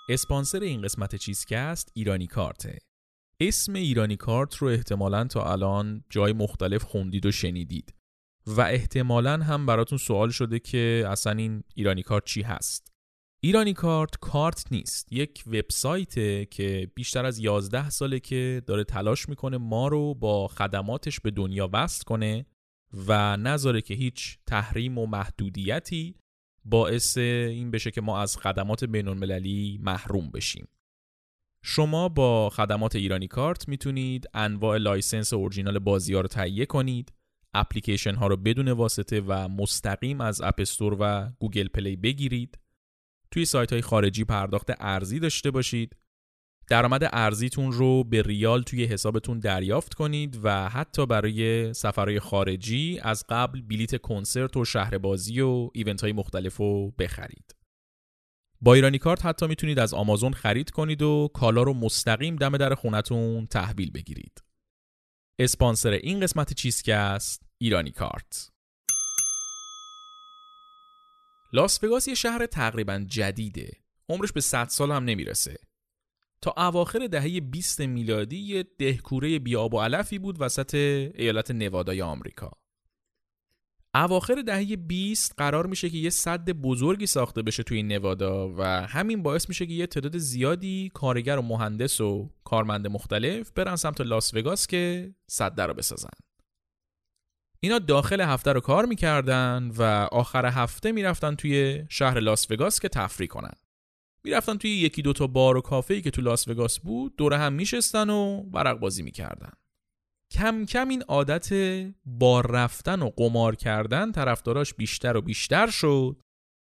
Speaker 1: اسپانسر این قسمت چیزکست ایرانی کارته اسم ایرانی کارت رو احتمالا تا الان جای مختلف خوندید و شنیدید و احتمالا هم براتون سوال شده که اصلا این ایرانی کارت چی هست. ایرانی کارت کارت نیست. یک وبسایته که بیشتر از 11 ساله که داره تلاش می‌کنه ما رو با خدماتش به دنیا وصل کنه و نذاره که هیچ تحریم و محدودیتی باعث این بشه که ما از خدمات بین المللی محروم بشیم. شما با خدمات ایرانیکارت می‌تونید انواع license original بازی ها رو تهیه کنید اپلیکیشن ها رو بدون واسطه و مستقیم از App Store و Google Play بگیرید. توی سایت های خارجی پرداخت ارزی داشته باشید درآمد ارزیتون رو به ریال توی حسابتون دریافت کنید و حتی برای سفرهای خارجی از قبل بلیت کنسرت و شهر بازی و event های مختلف رو بخرید. با ایرانی کارت حتی می‌تونید از آمازون خرید کنید و کالا رو مستقیم دم در خونتون تحویل بگیرید. اسپانسر این قسمت چیزکست ایرانی کارت. لاس وگاس یه شهر تقریبا جدیده. عمرش به 100 سال هم نمی‌رسه. تا اواخر دهه 20 میلادی یه دهکوره بیاب و علفی بود وسط ایالت نوادای آمریکا. اواخر دهه 20 قرار میشه که یه صد بزرگی ساخته بشه توی نوادا و همین باعث میشه که یه تعداد زیادی کارگر و مهندس و کارمند مختلف برن سمت لاس وگاس که صد رو بسازن. اینا داخل هفته رو کار می‌کردن و آخر هفته می‌رفتن توی شهر لاس وگاس که تفریح کنن. می‌رفتن توی یکی دوتا بار و کافه‌ای که تو لاس وگاس بود دور هم میشستن و ورق بازی می‌کردن. کم کم این عادت بار رفتن و قمار کردن طرفداراش بیشتر و بیشتر شد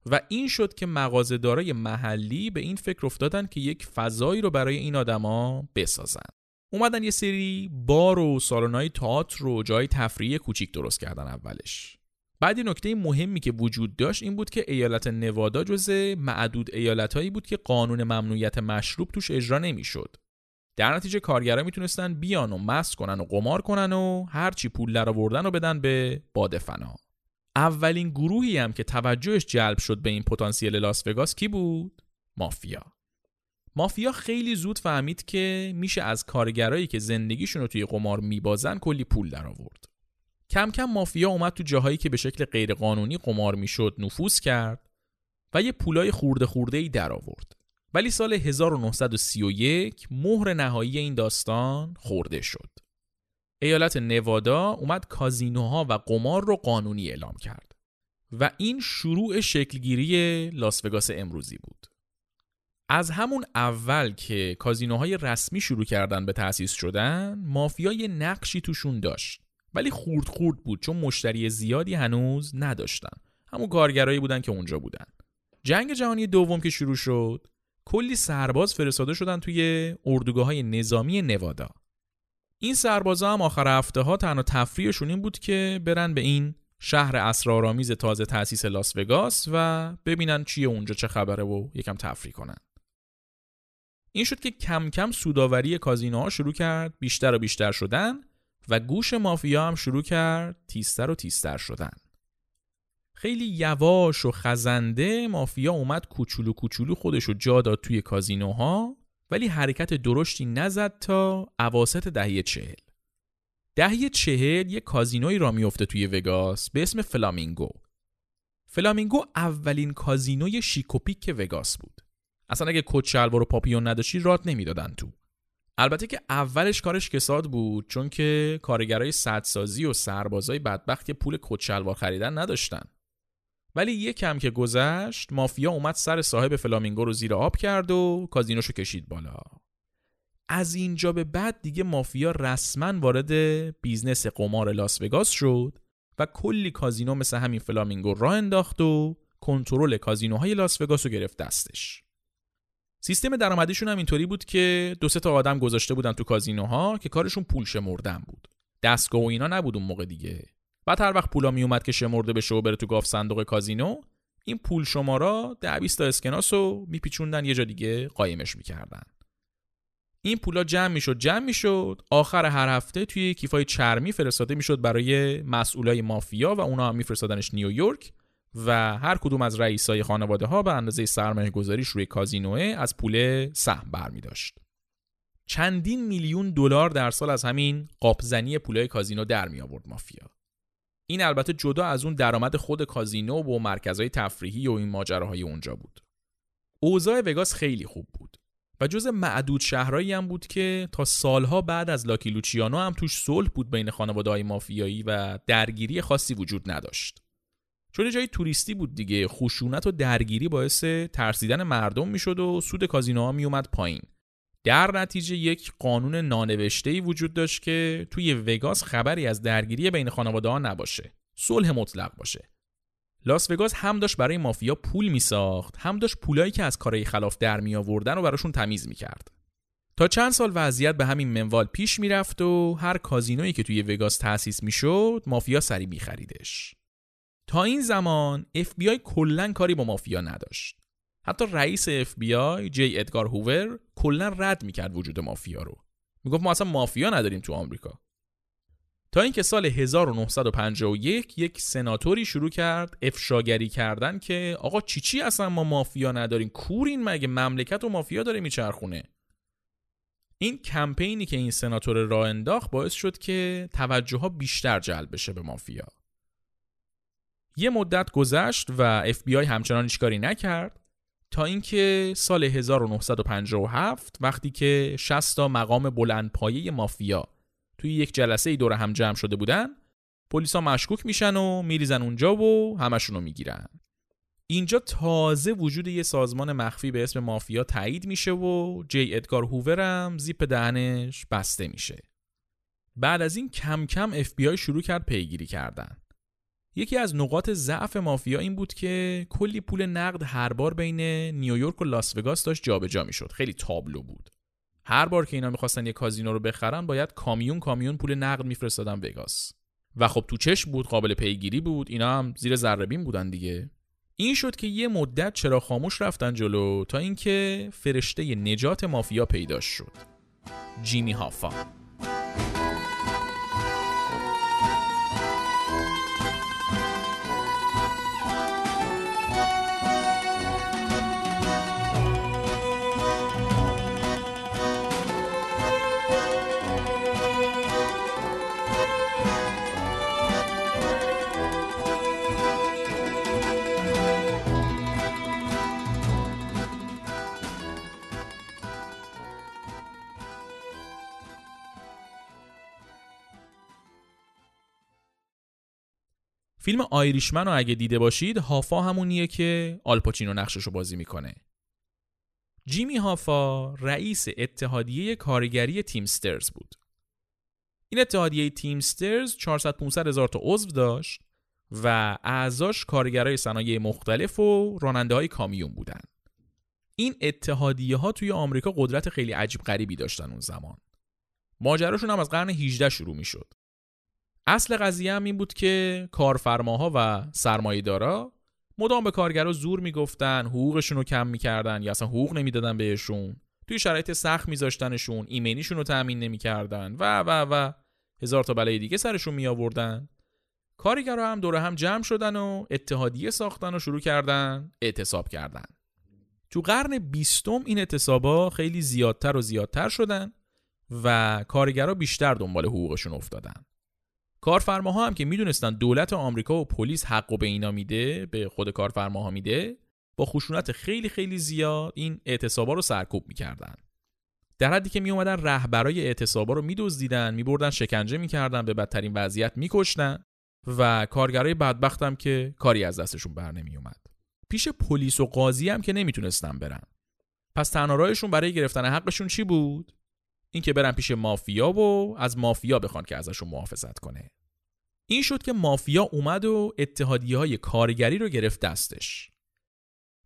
Speaker 1: و این شد که مغازه‌دارای محلی به این فکر افتادن که یک فضایی رو برای این آدما بسازن. اومدن یه سری بار و سالن‌های تئاتر و جای تفریحی کوچیک درست کردن اولش. بعد نکته مهمی که وجود داشت این بود که ایالت نوادا جز معدود ایالتهایی بود که قانون ممنوعیت مشروب توش اجرا نمی‌شد. در نتیجه کارگرا می‌تونستن بیان و مست کنن و قمار کنن و هرچی پول درآوردن و بدن به باد فنا. اولین گروهی هم که توجهش جلب شد به این پتانسیل لاس وگاس کی بود؟ مافیا. مافیا خیلی زود فهمید که میشه از کارگرایی که زندگیشون رو توی قمار میبازن کلی پول درآورد. کم کم مافیا اومد تو جاهایی که به شکل غیرقانونی قمار می‌شد نفوذ کرد و یه پولای خورده خورده ای در آورد. ولی سال 1931 مهر نهایی این داستان خورده شد. ایالت نوادا اومد کازینوها و قمار رو قانونی اعلام کرد و این شروع شکلگیری لاس وگاس امروزی بود. از همون اول که کازینوهای رسمی شروع کردن به تأسیس شدن، مافیا نقشی توشون داشت. ولی خورد خورد بود چون مشتری زیادی هنوز نداشتن. همون کارگرایی بودن که اونجا بودن. جنگ جهانی دوم که شروع شد کلی سرباز فرستاده شدن توی اردوگاه های نظامی نوادا. این سربازا هم آخر هفته ها تنها تفریحشون این بود که برن به این شهر اسرارآمیز تازه تأسیس لاس وگاس و ببینن چیه اونجا چه خبره و یکم تفریح کنن. این شد که کم کم سوداوری کازینوها شروع کرد بیشتر و بیشتر شدن و گوش مافیا هم شروع کرد تیزتر و تیزتر شدن. خیلی یواش و خزنده مافیا اومد کوچولو کوچولو خودش رو جا داد توی کازینوها ولی حرکت درشتی نزد تا اواسط دهه چهل. دهه چهل یه کازینویی راه میفته توی وگاس به اسم فلامینگو. فلامینگو اولین کازینوی شیک و پیک وگاس بود. اصلا اگه کت شلوار و پاپیون نداشتی رات نمی‌دادن تو. البته که اولش کارش کساد بود چون که کارگرای سدسازی و سربازای بدبخت که پول کت شلوار خریدن نداشتن. ولی یک کم که گذشت مافیا اومد سر صاحب فلامینگو رو زیر آب کرد و کازینوشو کشید بالا. از اینجا به بعد دیگه مافیا رسما وارد business قمار لاس وگاس شد و کلی کازینو مثل همین فلامینگو راه انداخت و کنترل کازینوهای لاس وگاس رو گرفت دستش. سیستم درآمدیشون هم اینطوری بود که دو سه تا آدم گذاشته بودن تو کازینوها که کارشون پول شمردن بود. دستگاه و اینا نبود اون موقع دیگه. بعد هر وقت پولا می اومد که شمرده بشه و بره تو گاف صندوق کازینو این پول شمارا ده 20 تا اسکناس رو میپیچوندن یه جا دیگه قایمش می‌کردن. این پولا جمع می‌شد جمع می‌شد آخر هر هفته توی کیفای چرمی فرستاده می‌شد برای مسئولای مافیا و اونا هم میفرستادنش نیویورک. و هر کدوم از رئیسای خانواده ها به اندازه سرمایه گذاریش روی کازینوه از پول سهم برمی داشت. چندین میلیون دلار در سال از همین قاپزنی پولای کازینو در می آورد مافیا. این البته جدا از اون درآمد خود کازینو و مرکزهای تفریحی و این ماجراهای اونجا بود. اوضاع وگاس خیلی خوب بود و جز معدود شهرهایی هم بود که تا سالها بعد از لاکی لوچیانو هم توش صلح بود بین خانواده های مافیایی و درگیری خاصی وجود نداشت. چون جای توریستی بود دیگه خشونت و درگیری باعث ترسیدن مردم می‌شد و سود کازینوها میومد پایین. در نتیجه یک قانون نانوشته وجود داشت که توی وگاس خبری از درگیری بین خانواده ها نباشه. صلح مطلق باشه. لاس وگاس هم داشت برای مافیا پول میساخت هم داشت پولایی که از کارهای خلاف در می آوردن و براشون تمیز می‌کرد. تا چند سال وضعیت به همین منوال پیش می‌رفت و هر کازینویی که توی وگاس تأسیس می‌شد مافیا سری میخریدش. تا این زمان FBI کلا کاری با مافیا نداشت. حتی رئیس FBI جی ادگار هوور کلا رد می‌کرد وجود مافیا رو. می‌گفت ما اصلا مافیا نداریم تو آمریکا. تا اینکه سال 1951 یک سناتوری شروع کرد افشاگری کردن که آقا چی چی اصلا ما مافیا نداریم کورین مگه مملکت و مافیا داره میچرخونه این کمپینی که این سناتور راه انداخت باعث شد که توجه ها بیشتر جلب بشه به مافیا یه مدت گذشت و FBI همچنان هیچ کاری نکرد تا اینکه سال 1957 وقتی که 60 تا مقام بلندپایه مافیا توی یک جلسه ای دور هم جمع شده بودن پلیسا مشکوک میشن و میریزن اونجا و همشون رو می‌گیرن. اینجا تازه وجود یه سازمان مخفی به اسم مافیا تایید میشه و جی ادگار هوورم زیپ دهنش بسته میشه. بعد از این کم کم FBI شروع کرد پیگیری کردن. یکی از نقاط ضعف مافیا این بود که کلی پول نقد هر بار بین نیویورک و لاس وگاس داشت جابجا می‌شد. خیلی تابلو بود. هر بار که اینا می‌خواستن یه کازینو رو بخرن باید کامیون کامیون پول نقد میفرستادن وگاس. و خب تو چشم بود قابل پیگیری بود. اینا هم زیر ذره بودن دیگه. این شد که یه مدت چرا خاموش رفتن جلو تا اینکه فرشته نجات مافیا پیدا شد. جیمی هافا. فیلم آیریشمن رو اگه دیده باشید هافا همونیه که آلپاچینو نقشش رو بازی می‌کنه. جیمی هافا رئیس اتحادیه کارگری تیمسترز بود. این اتحادیه تیمسترز 400 500 هزار تا عضو داشت و اعضاش کارگرای صنایع مختلف و راننده های کامیون بودن. این اتحادیه ها توی آمریکا قدرت خیلی عجیب غریبی داشتن اون زمان. ماجراشون هم از قرن 18 شروع می شد اصل قضیه هم این بود که کارفرماها و سرمایه‌دارا مدام به کارگرا زور می‌گفتن حقوقشون رو کم می‌کردن یا اصلا حقوق نمی‌دادن بهشون. توی شرایط سخت میذاشتنشون ایمنیشون رو تأمین نمی‌کردن و و و هزار تا بلای دیگه سرشون می آوردن کارگرا هم دور هم جمع شدن و اتحادیه ساختن و شروع کردن اعتصاب کردن. تو قرن بیستم این اعتصابا خیلی زیادتر و زیادتر شدن و کارگرا بیشتر دنبال حقوقشون افتادن. کارفرماها هم که می‌دونستن دولت آمریکا و پلیس حق و به اینا میده به خود کارفرماها میده با خشونت خیلی خیلی زیاد این اعتصابا رو سرکوب می‌کردن. در حدی که می اومدن رهبرای اعتصابا رو میدزدیدن میبردن شکنجه می‌کردن به بدترین وضعیت میکشتن و کارگرای بدبختم که کاری از دستشون بر نمی اومد پیش پلیس و قاضی هم که نمی‌تونستن برن. پس تنها راهشون برای گرفتن حقشون چی بود؟ اینکه برن پیش مافیا و از مافیا بخوان که ازشون محافظت کنه. این شد که مافیا اومد و های کارگری رو گرفت دستش.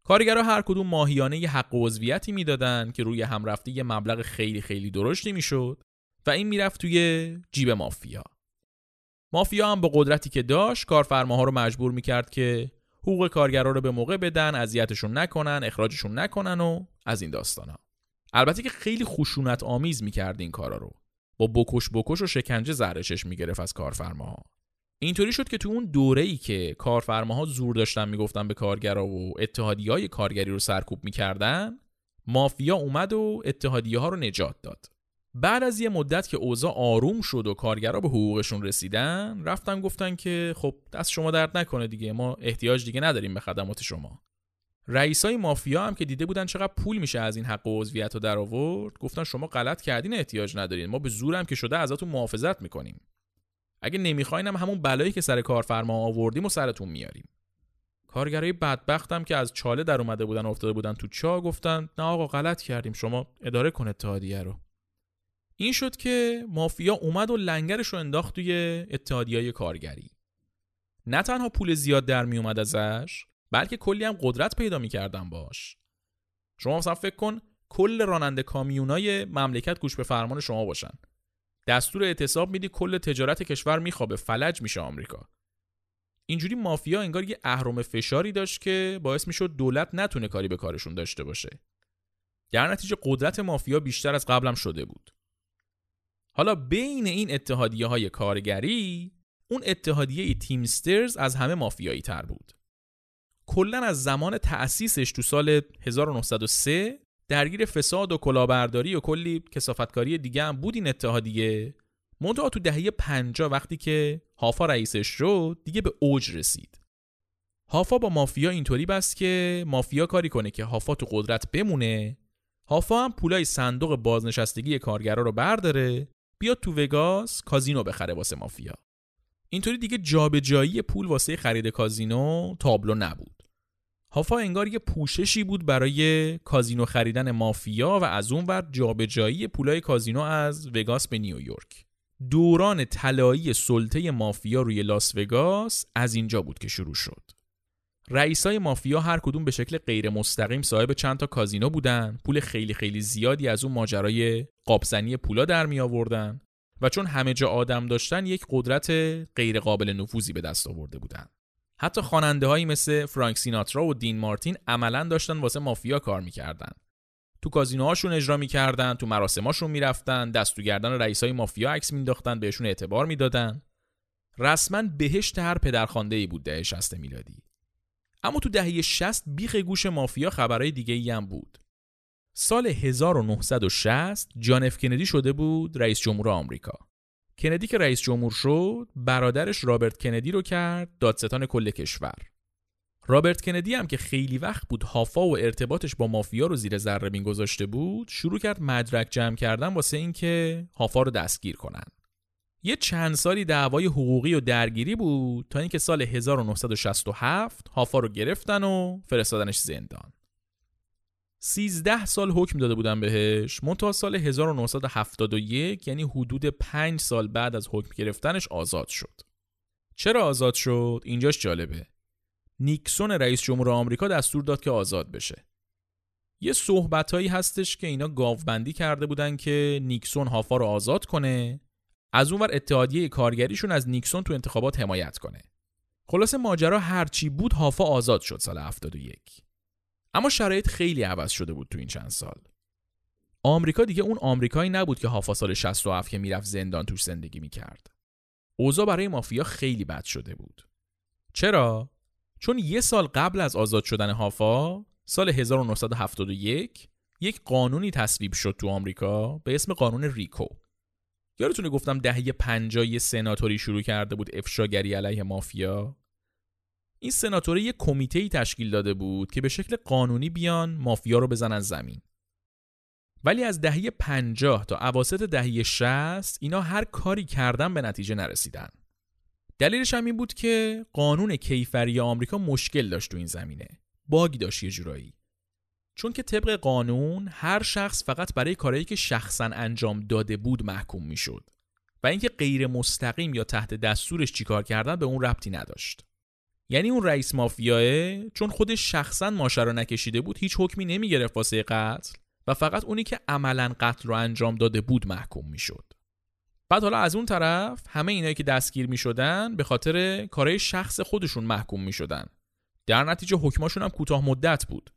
Speaker 1: کارگرها هر کدوم ماهیانه یه حق عضویتی می‌دادن که روی هم رفته یه مبلغ خیلی خیلی درشتی می‌شد و این می‌رفت توی جیب مافیا. مافیا هم با قدرتی که داشت کارفرماها رو مجبور می‌کرد که حقوق کارگرها رو به موقع بدن اذیتشون نکنن اخراجشون نکنن و از این داستانا. البته که خیلی خشونت آمیز می‌کرد این کارا رو. با بکش بکش و شکنجه زهرشش می‌گرفت از کارفرماها. اینطوری شد که تو اون دوره ای که کارفرماها زور داشتن می‌گفتن به کارگرا و های کارگری رو سرکوب می‌کردن مافیا اومد و اتحادیه ها رو نجات داد. بعد از یه مدت که اوضاع آروم شد و کارگرا به حقوقشون رسیدن رفتن گفتن که خب دست شما درد نکنه دیگه ما احتیاج دیگه نداریم به خدمات شما. رئیسای مافیا هم که دیده بودن چقدر پول میشه از این حق و عضویت رو در آورد گفتن شما غلط کردین احتیاج ندارین. ما به زورم که شده ازتون محافظت می‌کنیم. اگه نمی‌خواین هم همون بلایی که سر کارفرما آوردیم و سرتون میاریم. کارگرای بدبختم که از چاله در اومده بودن افتاده بودن تو چا گفتن نه آقا غلط کردیم شما اداره کن اتحادیه رو. این شد که مافیا اومد و لنگرش رو انداخت توی اتحادیه کارگری. نه تنها پول زیاد در می اومد ازش بلکه کلی هم قدرت پیدا می‌کردن باش. شما مثلا فکر کن کل راننده کامیونای مملکت گوش به فرمان شما باشن. دستور اعتصاب میدی کل تجارت کشور میخوابه فلج میشه آمریکا. اینجوری مافیا انگار یه اهرم فشاری داشت که باعث می‌شد دولت نتونه کاری به کارشون داشته باشه. در نتیجه قدرت مافیا بیشتر از قبلم شده بود. حالا بین این اتحادیه های کارگری اون اتحادیه تیمسترز از همه مافیایی تر بود. کلا از زمان تأسیسش تو سال 1903 درگیر فساد و کلاهبرداری و کلی کسافتکاری دیگه هم بود این اتحادیه. منتها تو دهه 50 وقتی که هافا رئیسش شد دیگه به اوج رسید. هافا با مافیا اینطوری بست که مافیا کاری کنه که هافا تو قدرت بمونه. هافا هم پولای صندوق بازنشستگی کارگرا رو برداره بیاد تو وگاس کازینو بخره واسه مافیا. اینطوری دیگه جابجایی پول واسه خرید کازینو تابلو نبود. هافا انگار یه پوششی بود برای کازینو خریدن مافیا و از اون ور جابجایی پولای کازینو از وگاس به نیویورک دوران طلایی سلطه مافیا روی لاس وگاس از اینجا بود که شروع شد. رئیسای مافیا هر کدوم به شکل غیر مستقیم صاحب چند تا کازینو بودن پول خیلی خیلی زیادی از اون ماجرای قابزنی پولا در می آوردن و چون همه جا آدم داشتن یک قدرت غیر قابل نفوذی به دست آورده بودن. حتی خواننده هایی مثل فرانک سیناترا و دین مارتین عملا داشتن واسه مافیا کار می‌کردن. تو کازینوهاشون اجرا می‌کردن تو مراسماشون می‌رفتن دستو گردن رئیس های مافیا عکس مینداختن بهشون اعتبار می‌دادن. رسما بهشت هر پدرخوانده ای بود دهه 60 میلادی. اما تو دهه 60 بیخ گوش مافیا خبرهای دیگه ای هم بود. سال 1960 جان اف کندی شده بود رئیس جمهور آمریکا. کندی که رئیس جمهور شد برادرش رابرت کندی رو کرد دادستان کل کشور. رابرت کندی هم که خیلی وقت بود هافا و ارتباطش با مافیا رو زیر ذره بین گذاشته بود شروع کرد مدرک جمع کردن واسه اینکه هافا رو دستگیر کنن. یه چند سالی دعوای حقوقی و درگیری بود تا اینکه سال 1967 هافا رو گرفتن و فرستادنش زندان. 13 سال حکم داده بودن بهش منتها سال 1971 یعنی حدود 5 سال بعد از حکم گرفتنش آزاد شد. چرا آزاد شد؟ اینجاش جالبه. نیکسون رئیس جمهور آمریکا دستور داد که آزاد بشه. یه صحبتهایی هستش که اینا گاوبندی کرده بودن که نیکسون هافا رو آزاد کنه از اونور اتحادیه کارگریشون از نیکسون تو انتخابات حمایت کنه. خلاصه ماجرا هرچی بود هافا آزاد شد سال 71 اما شرایط خیلی عوض شده بود تو این چند سال. آمریکا دیگه اون آمریکایی نبود که هافا سال 67 که می‌رفت زندان توش زندگی می‌کرد. اوضاع برای مافیا خیلی بد شده بود. چرا؟ چون یه سال قبل از آزاد شدن هافا سال 1971 یک قانونی تصویب شد تو آمریکا به اسم قانون ریکو. یادتونه گفتم دهه 50 یه سناتوری شروع کرده بود افشاگری علیه مافیا؟ این سناتوری یک کمیته تشکیل داده بود که به شکل قانونی بیان مافیا رو بزنن زمین. ولی از دهه 50 تا اواسط دهه 60 اینا هر کاری کردن به نتیجه نرسیدن. دلیلش هم این بود که قانون کیفری آمریکا مشکل داشت تو این زمینه. باگی داشت یه جورایی. چون که طبق قانون هر شخص فقط برای کارهایی که شخصا انجام داده بود محکوم می‌شد. و اینکه غیر مستقیم یا تحت دستورش چیکار کردن به اون ربطی نداشت. یعنی اون رئیس مافیاه چون خودش شخصا ماشه رو نکشیده بود هیچ حکمی نمی‌گرفت واسه قتل و فقط اونی که عملا قتل رو انجام داده بود محکوم می‌شد بعد حالا از اون طرف همه اینایی که دستگیر می شدن به خاطر کارهای شخص خودشون محکوم می شدن. در نتیجه حکماشون هم کوتاه مدت بود.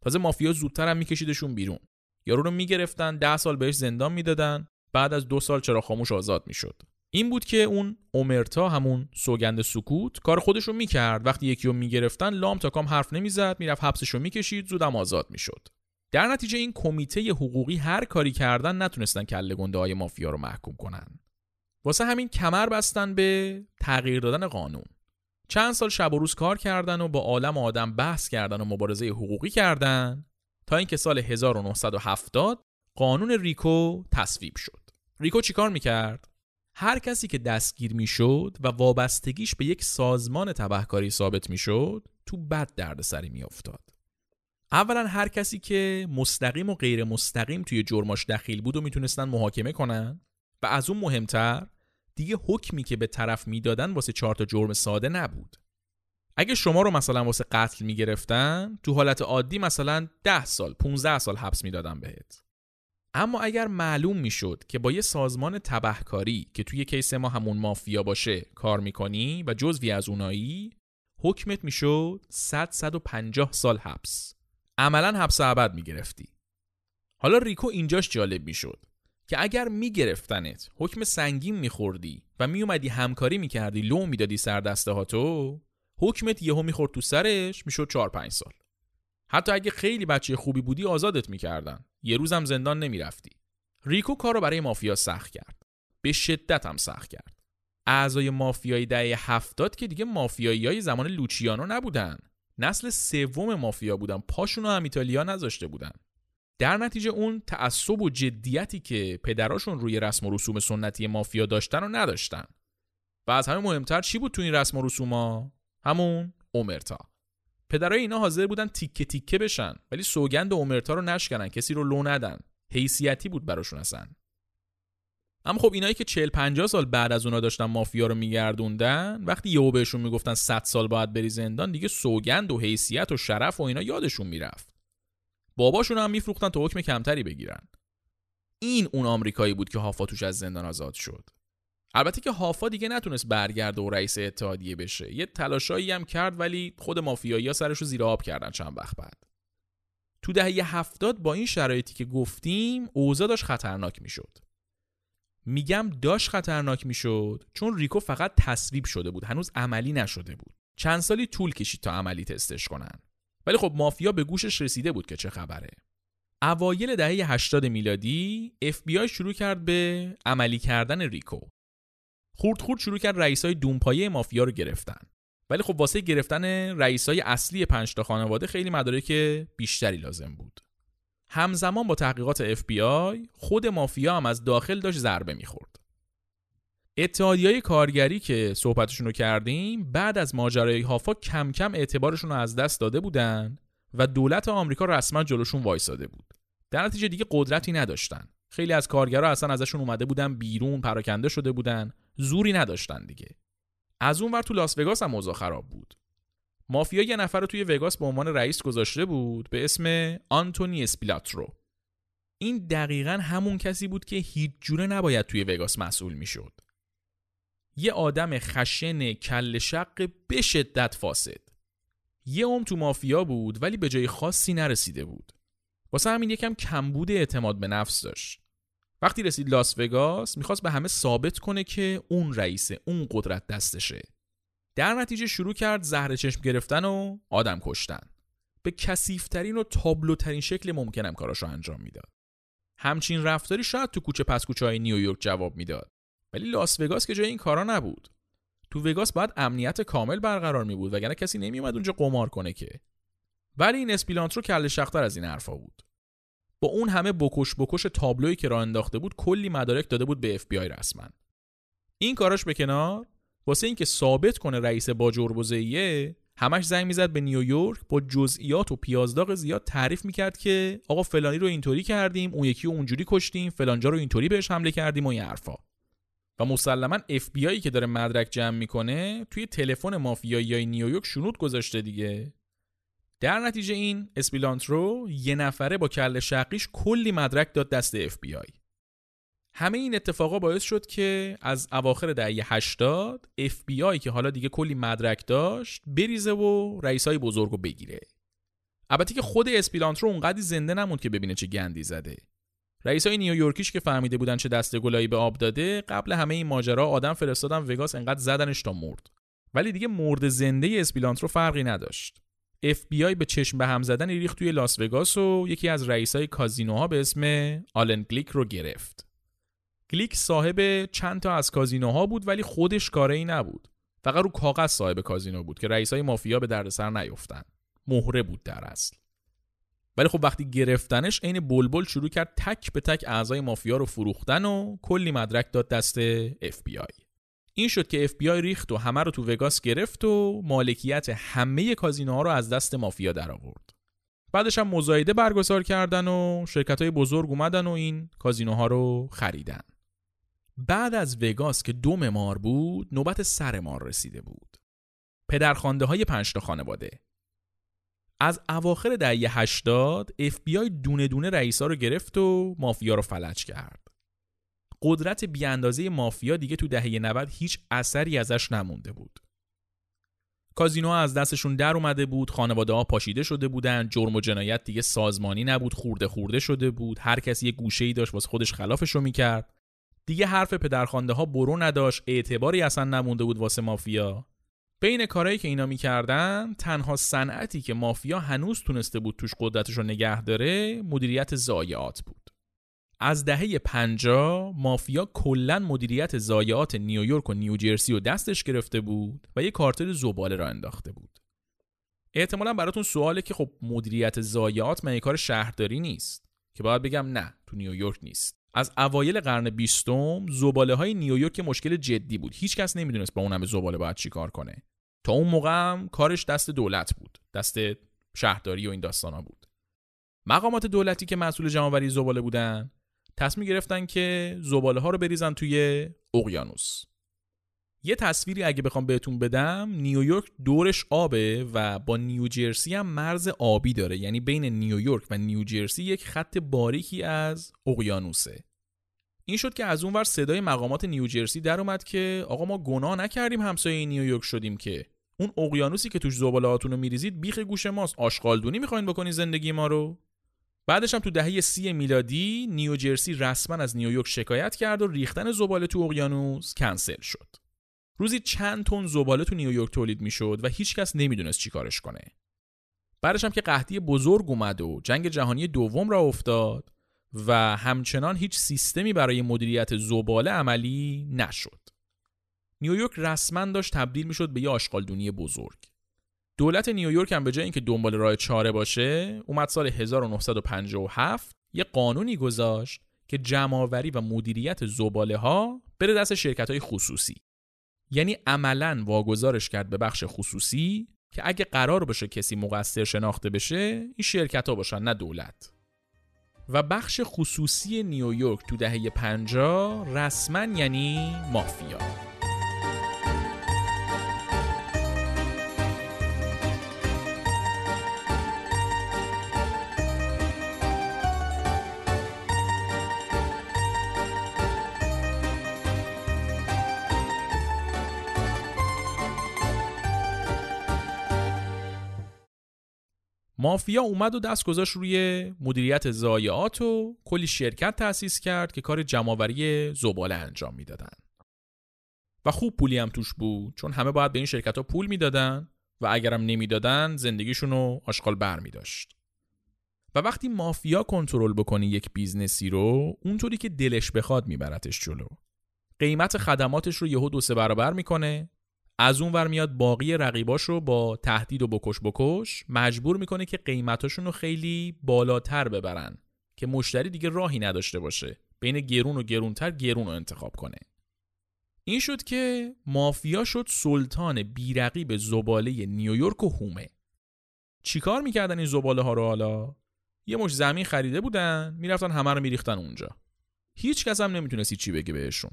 Speaker 1: تازه مافیا زودتر هم میکشیدشون بیرون. یارو رو می‌گرفتن ده سال بهش زندان می‌دادن بعد از دو سال چرا خاموش آزاد می‌شد. این بود که اون اومرتا همون سوگند سکوت کار خودش رو می‌کرد وقتی یکی رو می‌گرفتن لام تا کام حرف نمی‌زد می‌رفت حبسش رو می‌کشید زودم آزاد می‌شد در نتیجه این کمیته حقوقی هر کاری کردن نتونستن کله گنده های مافیا رو محکوم کنن واسه همین کمر بستن به تغییر دادن قانون چند سال شب و روز کار کردن و با عالم آدم بحث کردن و مبارزه حقوقی کردن تا اینکه سال 1970 قانون ریکو تصویب شد. ریکو چیکار می‌کرد؟ هر کسی که دستگیر می‌شد و وابستگیش به یک سازمان تبهکاری ثابت می‌شد تو بد دردسری میافتاد. اولا هر کسی که مستقیم و غیر مستقیم توی جرماش دخیل بود و می‌تونستن محاکمه کنن و از اون مهمتر دیگه حکمی که به طرف می‌دادن واسه چهار تا جرم ساده نبود اگه شما رو مثلا واسه قتل می‌گرفتن تو حالت عادی مثلا 10 سال 15 سال حبس می‌دادن بهت اما اگر معلوم می‌شد که با یه سازمان تبهکاری که توی کیس ما همون مافیا باشه کار می‌کنی و جزوی از اونایی حکمت می‌شد 100 150 سال حبس. عملا حبس ابد می‌گرفتی. حالا ریکو اینجاش جالب می‌شد که اگر میگرفتنت حکم سنگین میخوردی و میومدی همکاری می‌کردی لو می‌دادی سر دسته ها تو حکمت یهو می‌خورد تو سرش می‌شد 4 5 سال. حتی اگه خیلی بچه خوبی بودی آزادت می‌کردن. یه روزم زندان نمی‌رفتی. ریکو کارو برای مافیا سخت کرد. به شدت هم سخت کرد. اعضای مافیای دهه هفتاد که دیگه مافیایی های زمان لوچیانو نبودن. نسل سوم مافیا بودن. پاشون هم ایتالیا نذاشته بودن. در نتیجه اون تعصب و جدیتی که پدراشون روی رسم و رسوم سنتی مافیا داشتن و نداشتن. و از همه مهمتر چی بود تو این رسم و رسوما همون اومرتا. پدرای اینا حاضر بودن تیکه تیکه بشن ولی سوگند اومرتا رو نشکنن کسی رو لو ندن. حیثیتی بود براشون اصلا. اما خب اینایی که 40 50 سال بعد از اونا داشتن مافیا رو میگردوندن وقتی یهو بهشون می‌گفتن 100 سال باید بری زندان دیگه سوگند و حیثیت و شرف و اینا یادشون می‌رفت. باباشون هم میفروختن تا حکم کمتری بگیرن. این اون آمریکایی بود که هافا توش از زندان آزاد شد. البته که هافا دیگه نتونست برگرده و رئیس اتحادیه بشه. یه تلاشایی هم کرد ولی خود مافیایی ها سرش رو زیر آب کردن چند وقت بعد. تو دهه هفتاد با این شرایطی که گفتیم اوضاع داشت خطرناک می‌شد. میگم داشت خطرناک می‌شد چون ریکو فقط تصویب شده بود هنوز عملی نشده بود. چند سالی طول کشید تا عملی تستش کنن. ولی خب مافیا به گوشش رسیده بود که چه خبره. اوایل دهه 80 میلادی FBI شروع کرد به عملی کردن ریکو. خورد خورد شروع کرد رئیسای دونپایه مافیا رو گرفتن. ولی خب واسه گرفتن رئیسای اصلی پنج تا خانواده خیلی مدارک بیشتری لازم بود. همزمان با تحقیقات FBI خود مافیا هم از داخل داشت ضربه می‌خورد. های کارگری که صحبتشون رو کردیم بعد از ماجرای هافا کم کم اعتبارشون رو از دست داده بودن و دولت آمریکا رسما جلوشون وایساده بود. در نتیجه دیگه قدرتی نداشتن. خیلی از کارگرها اصلا ازشون اومده بودن بیرون پراکنده شده بودن. زوری نداشتن دیگه. از اون ور تو لاس وگاس هم اوضاع خراب بود. مافیا یه نفر رو توی وگاس به عنوان رئیس گذاشته بود به اسم آنتونی اسپیلاترو. این دقیقا همون کسی بود که هیچ جوره نباید توی وگاس مسئول می‌شد. یه آدم خشن کل شق به شدت فاسد. یه عمر تو مافیا بود ولی به جای خاصی نرسیده بود. واسه همین یکم کمبود اعتماد به نفس داشت. وقتی رسید لاس وگاس می‌خواست به همه ثابت کنه که اون رئیسه اون قدرت دستشه. در نتیجه شروع کرد زهر چشم گرفتن و آدم کشتن. به کسیفترین و تابلوترین شکل ممکنم کاراشو انجام می‌داد. همچین رفتاری شاید تو کوچه پس کوچه های نیویورک جواب می‌داد. ولی لاس وگاس که جای این کارا نبود. تو وگاس باید امنیت کامل برقرار می بود وگرنه کسی نمیومد اونجا قمار کنه که. ولی این اسپیلانترو کله شق تر از این حرفا بود. با اون همه بکش بکش تابلویی که راه انداخته بود کلی مدارک داده بود به اف بی آی رسما. این کاراش به کنار واسه اینکه ثابت کنه رئیس باجربزه ایه همش زنگ می‌زد به نیویورک با جزئیات و پیازداغ زیاد تعریف می‌کرد که آقا فلانی رو اینطوری کردیم اون یکی رو اونجوری کشتیم فلانجا رو اینطوری بهش حمله کردیم و این حرفا. و مسلما اف که داره مدرک جمع می‌کنه توی تلفن مافیایی نیویورک شنود گذاشته دیگه. در نتیجه این اسپیلانترو یه نفره با کله شقیش کلی مدرک داد دست اف بی آی. همه این اتفاقا باعث شد که از اواخر دهه 80 اف بی آی که حالا دیگه کلی مدرک داشت بریزه و رئیسای بزرگ رو بگیره. البته که خود اسپیلانترو اونقدی زنده نموند که ببینه چه گندی زده. رئیسای نیویورکیش که فهمیده بودن چه دسته گلایی به آب داده قبل همه این ماجرا آدم فرستادن وگاس انقدر زدنش تا مرد. ولی دیگه مرده زنده اسپیلانترو فرقی نداشت. FBI به چشم به هم زدن ریخت توی لاس وگاس و یکی از رئیسای کازینوها به اسم آلن گلیک رو گرفت. گلیک صاحب چند تا از کازینوها بود ولی خودش کاری نبود. فقط رو کاغذ صاحب کازینو بود که رئیسای مافیا به دردسر نیفتن. مهره بود در اصل. ولی خب وقتی گرفتنش عین بلبل شروع کرد تک به تک اعضای مافیا رو فروختن و کلی مدرک داد دست FBI. این شد که FBI ریخت و همه رو تو وگاس گرفت و مالکیت همه کازینوها رو از دست مافیا در آورد. بعدش هم مزایده برگزار کردن و شرکت های بزرگ اومدن و این کازینوها رو خریدن. بعد از وگاس که دو مار بود نوبت سر مار رسیده بود. پدرخوانده های پنجتا خانواده از اواخر دهه 80 FBI دونه دونه رئیسا رو گرفت و مافیا رو فلج کرد. قدرت بیاندازه مافیا دیگه تو دهه 90 هیچ اثری ازش نمونده بود. کازینو از دستشون در اومده بود، خانواده ها پاشیده شده بودن، جرم و جنایت دیگه سازمانی نبود، خورده خورده شده بود، هر کسی یه گوشه ای داشت واسه خودش خلافش رو می‌کرد. دیگه حرف پدرخوانده ها برو نداشت، اعتباری اصلا نمونده بود واسه مافیا. بین کارهایی که اینا می‌کردن تنها صنعتی که مافیا هنوز تونسته بود توش قدرتش رو نگه داره مدیریت ضایعات بود از دهه 50 مافیا کلا مدیریت ضایعات نیویورک و نیوجرسی و دستش گرفته بود و یه کارتل زباله را انداخته بود. احتمالا براتون سواله که خب مدیریت ضایعات من کار شهرداری نیست که باید بگم نه تو نیویورک نیست. از اوایل قرن بیستم زباله های نیویورک مشکل جدی بود. هیچکس نمی‌دونست با اون همه زباله باید چی کار کنه. تا اون موقع هم کارش دست دولت بود. دست شهرداری و این داستانا بود. مقامات دولتی که مسئول جمعآوری زباله بودن تصمیم گرفتن که زباله ها رو بریزن توی اقیانوس. یه تصویری اگه بخوام بهتون بدم نیویورک دورش آبه و با نیوجرسی هم مرز آبی داره. یعنی بین نیویورک و نیوجرسی یک خط باریکی از اقیانوسه. این شد که از اونور صدای مقامات نیوجرسی در اومد که آقا ما گناه نکردیم همسایه نیویورک شدیم که. اون اقیانوسی که توش زباله هاتون رو میریزید بیخ گوش ماست. آشغالدونی می‌خواین بکنید زندگی ما رو؟ بعدش هم تو دهه سی میلادی نیوجرسی رسما از نیویورک شکایت کرد و ریختن زباله تو اقیانوس کنسل شد. روزی چند تن زباله تو نیویورک تولید می‌شد و هیچکس نمی‌دونست چیکارش کنه. بعدش هم که قحطی بزرگ اومد و جنگ جهانی دوم را افتاد و همچنان هیچ سیستمی برای مدیریت زباله عملی نشد. نیویورک رسما داشت تبدیل می‌شد به یه آشغالدونی بزرگ. دولت نیویورک هم به جای اینکه دنبال راه چاره باشه اومد سال 1957 یه قانونی گذاشت که جمعآوری و مدیریت زباله ها بره دست شرکت های خصوصی. یعنی عملا واگذارش کرد به بخش خصوصی که اگه قرار باشه کسی مقصر شناخته بشه این شرکت ها باشن نه دولت. و بخش خصوصی نیویورک تو دهه 50 رسما یعنی مافیا. مافیا اومد و دست گذاشت روی مدیریت ضایعات و کلی شرکت تأسیس کرد که کار جمعآوری زباله انجام می‌دادن. و خوب پولی هم توش بود چون همه باید به این شرکت ها پول می‌دادن و اگرم نمی‌دادن زندگیشون رو آشغال بر می داشت. و وقتی مافیا کنترل بکنه یک business ی رو اونطوری که دلش بخواد میبرتش جلو. قیمت خدماتش رو یهو دو سه برابر می‌کنه از اون ور میاد باقی رقیباش رو با تهدید و بکش بکش مجبور می‌کنه که قیمتاشون رو خیلی بالاتر ببرن که مشتری دیگه راهی نداشته باشه بین گرون و گرونتر گرون رو انتخاب کنه. این شد که مافیا شد سلطان بیرقیب زباله نیویورک و هومه. چیکار می‌کردن این زباله ها رو حالا؟ یه مش زمین خریده بودن می‌رفتن همه رو میریختن اونجا. هیچ کس هم نمی‌تونستی چی بگه بهشون.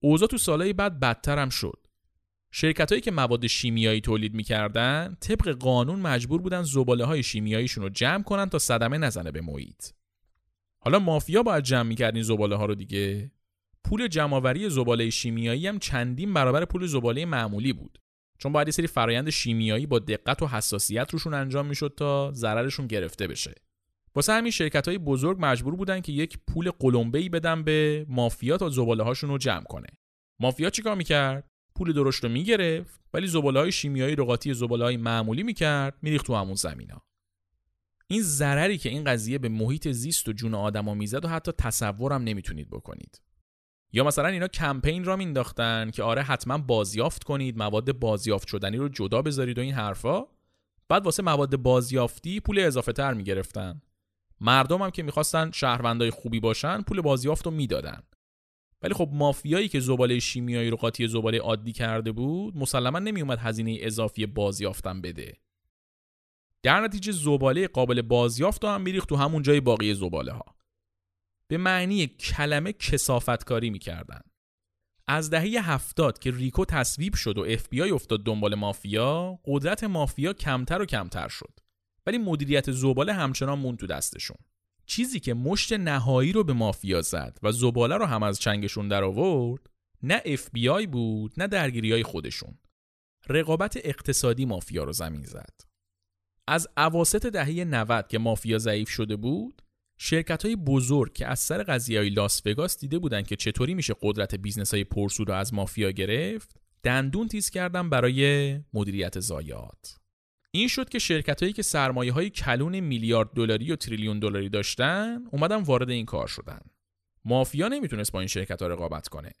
Speaker 1: اوضاع تو سالهای بعد بدتر هم شد. شرکت هایی که مواد شیمیایی تولید می‌کردن طبق قانون مجبور بودن زباله های شیمیاییشون رو جمع کنن تا صدمه نزنه به محیط. حالا مافیا باید جمع می‌کرد این زباله ها رو دیگه. پول جمعآوری زباله شیمیایی هم چندین برابر پول زباله معمولی بود. چون باید یه سری فرایند شیمیایی با دقت و حساسیت روشون انجام می‌شد تا ضررشون گرفته بشه. واسه همین شرکت های بزرگ مجبور بودن که یک پول قلمبه ای بدن به مافیا تا زباله هاشون رو جمع کنه. مافیا چیکار می‌کرد؟ پول درشت رو می‌گرفت ولی زباله های شیمیایی رو قاطی زباله های معمولی می‌کرد میریخت تو همون زمینا. این ضرری که این قضیه به محیط زیست و جون آدما می‌زد و حتی تصورم نمی‌تونید بکنید. یا مثلا اینا کمپین را مینداختن که آره حتما بازیافت کنید مواد بازیافت شدنی رو جدا بذارید و این حرفا. بعد واسه مواد بازیافتی پول اضافه تر می‌گرفتن. مردم هم که می‌خواستن شهروندای خوبی باشن پول بازیافت رو می‌دادن. ولی خب مافیایی که زباله شیمیایی رو قاطی زباله عادی کرده بود مسلما نمیومد هزینه اضافی بازیافتن بده. در نتیجه زباله قابل بازیافت هم میریخت تو همون جای باقی زباله ها به معنی کلمه کسافتکاری می‌کردن. از دهه هفتاد که ریکو تصویب شد و اف بی آی افتاد دنبال مافیا قدرت مافیا کمتر و کمتر شد. ولی مدیریت زباله همچنان مون تو دستشون. چیزی که مشت نهایی رو به مافیا زد و زباله رو هم از چنگشون در آورد نه اف بی آی بود نه درگیری های خودشون. رقابت اقتصادی مافیا رو زمین زد. از اواسط دهه 90 که مافیا ضعیف شده بود شرکت های بزرگ که از سر قضیه های لاس وگاس دیده بودن که چطوری میشه قدرت business های پرسود رو از مافیا گرفت دندون تیز کردن برای مدیریت ضایعات. این شد که شرکت هایی که سرمایه های کلون میلیارد دلاری و تریلیون دلاری داشتن اومدن وارد این کار شدن. مافیا نمی‌تونست با این شرکت ها رقابت کنه.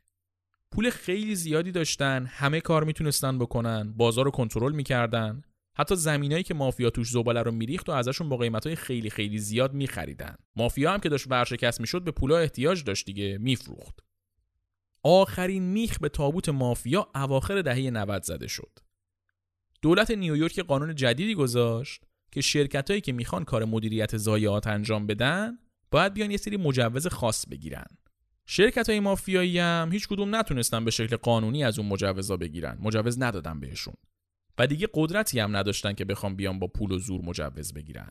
Speaker 1: پول خیلی زیادی داشتن همه کار می‌تونستن بکنن بازار رو کنترل می‌کردن. حتی زمینایی که مافیا توش زباله رو میریخت و ازشون با قیمتهای خیلی خیلی زیاد میخریدن. مافیا هم که داشت ورشکست می‌شد به پولا احتیاج داشت دیگه میفروخت. آخرین میخ به تابوت مافیا اواخر دهه 90 زده شد. دولت نیویورک قانون جدیدی گذاشت که شرکتهایی که می‌خوان کار مدیریت ضایعات انجام بدن باید بیان یه سری مجوز خاص بگیرن. شرکت های مافیایی هم هیچ کدوم نتونستن به شکل قانونی از اون مجوزا بگیرن. مجوز ندادن بهشون. و دیگه قدرتی هم نداشتن که بخوام بیان با پول و زور مجوز بگیرن.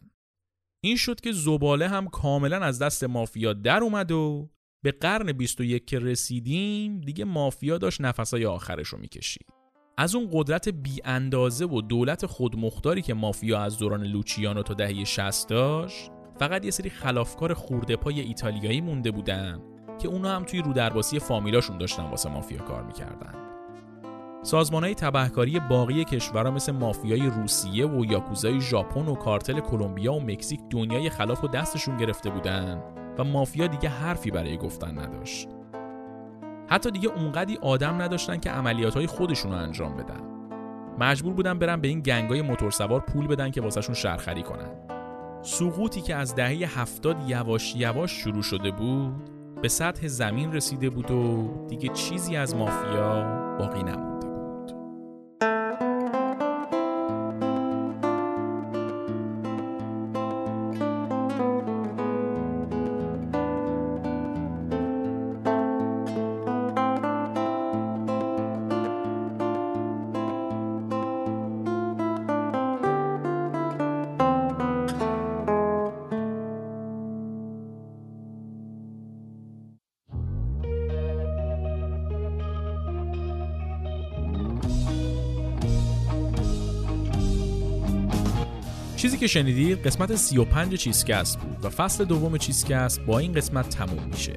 Speaker 1: این شد که زباله هم کاملا از دست مافیا در اومد و به قرن 21 که رسیدیم دیگه مافیا داشت نفسای آخرش رو می‌کشید. از اون قدرت بی اندازه و دولت خودمختاری که مافیا از دوران لوچیانو تا دهه 60 داشت فقط یه سری خلافکار خورده پای ایتالیایی مونده بودن که اونا هم توی رودرباسی فامیلاشون داشتن واسه مافیا کار می‌کردن سازمان های تبهکاری باقی کشورها مثل مافیای روسیه و یاکوزای ژاپن و کارتل کلمبیا و مکزیک دنیای خلاف و دستشون گرفته بودن و مافیا دیگه حرفی برای گفتن نداشت. حتی دیگه اونقدی آدم نداشتن که عملیات های خودشون رو انجام بدن. مجبور بودن برن به این گنگای موتورسوار پول بدن که واسهشون شرخری کنن. سقوطی که از دهه هفتاد یواش یواش شروع شده بود به سطح زمین رسیده بود و دیگه چیزی از مافیا باقی نموند. که شنیدید قسمت 35 چیزکست بود و فصل دوم چیزکست با این قسمت تموم میشه.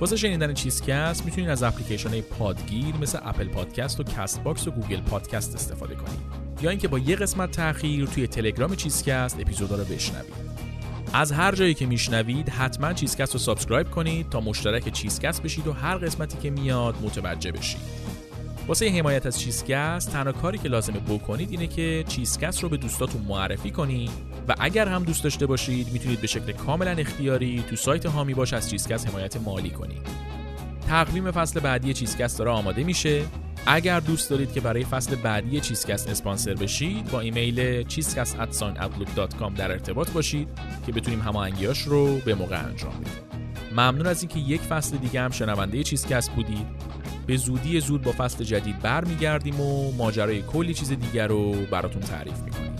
Speaker 1: واسه شنیدن چیزکست می‌تونید از اپلیکیشن پادگیر مثل Apple Podcast و Castbox و Google Podcast استفاده کنید یا اینکه با یه قسمت تاخیر توی تلگرام چیزکست اپیزودا رو بشنوید. از هر جایی که میشنوید حتما چیزکست رو subscribe کنید تا مشترک چیزکست بشید و هر قسمتی که میاد متوجه بشید. واسه حمایت از چیزکست تنها کاری که لازمه بکنید اینه که چیزکست رو به دوستاتون معرفی کنید. و اگر هم دوست داشته باشید می‌تونید به شکل کاملا اختیاری تو سایت هامی باش از چیزکست حمایت مالی کنید. تقویم فصل بعدی چیزکست داره آماده میشه. اگر دوست دارید که برای فصل بعدی چیزکست اسپانسر بشید با ایمیل cheezecast@outlook.com در ارتباط باشید که بتونیم هماهنگیاش رو به موقع انجام بدیم. ممنون از اینکه یک فصل دیگه هم شنونده چیزکست بودید. به زودی زود با فصل جدید برمیگردیم و ماجرای کلی چیز دیگر رو براتون تعریف می‌کنیم.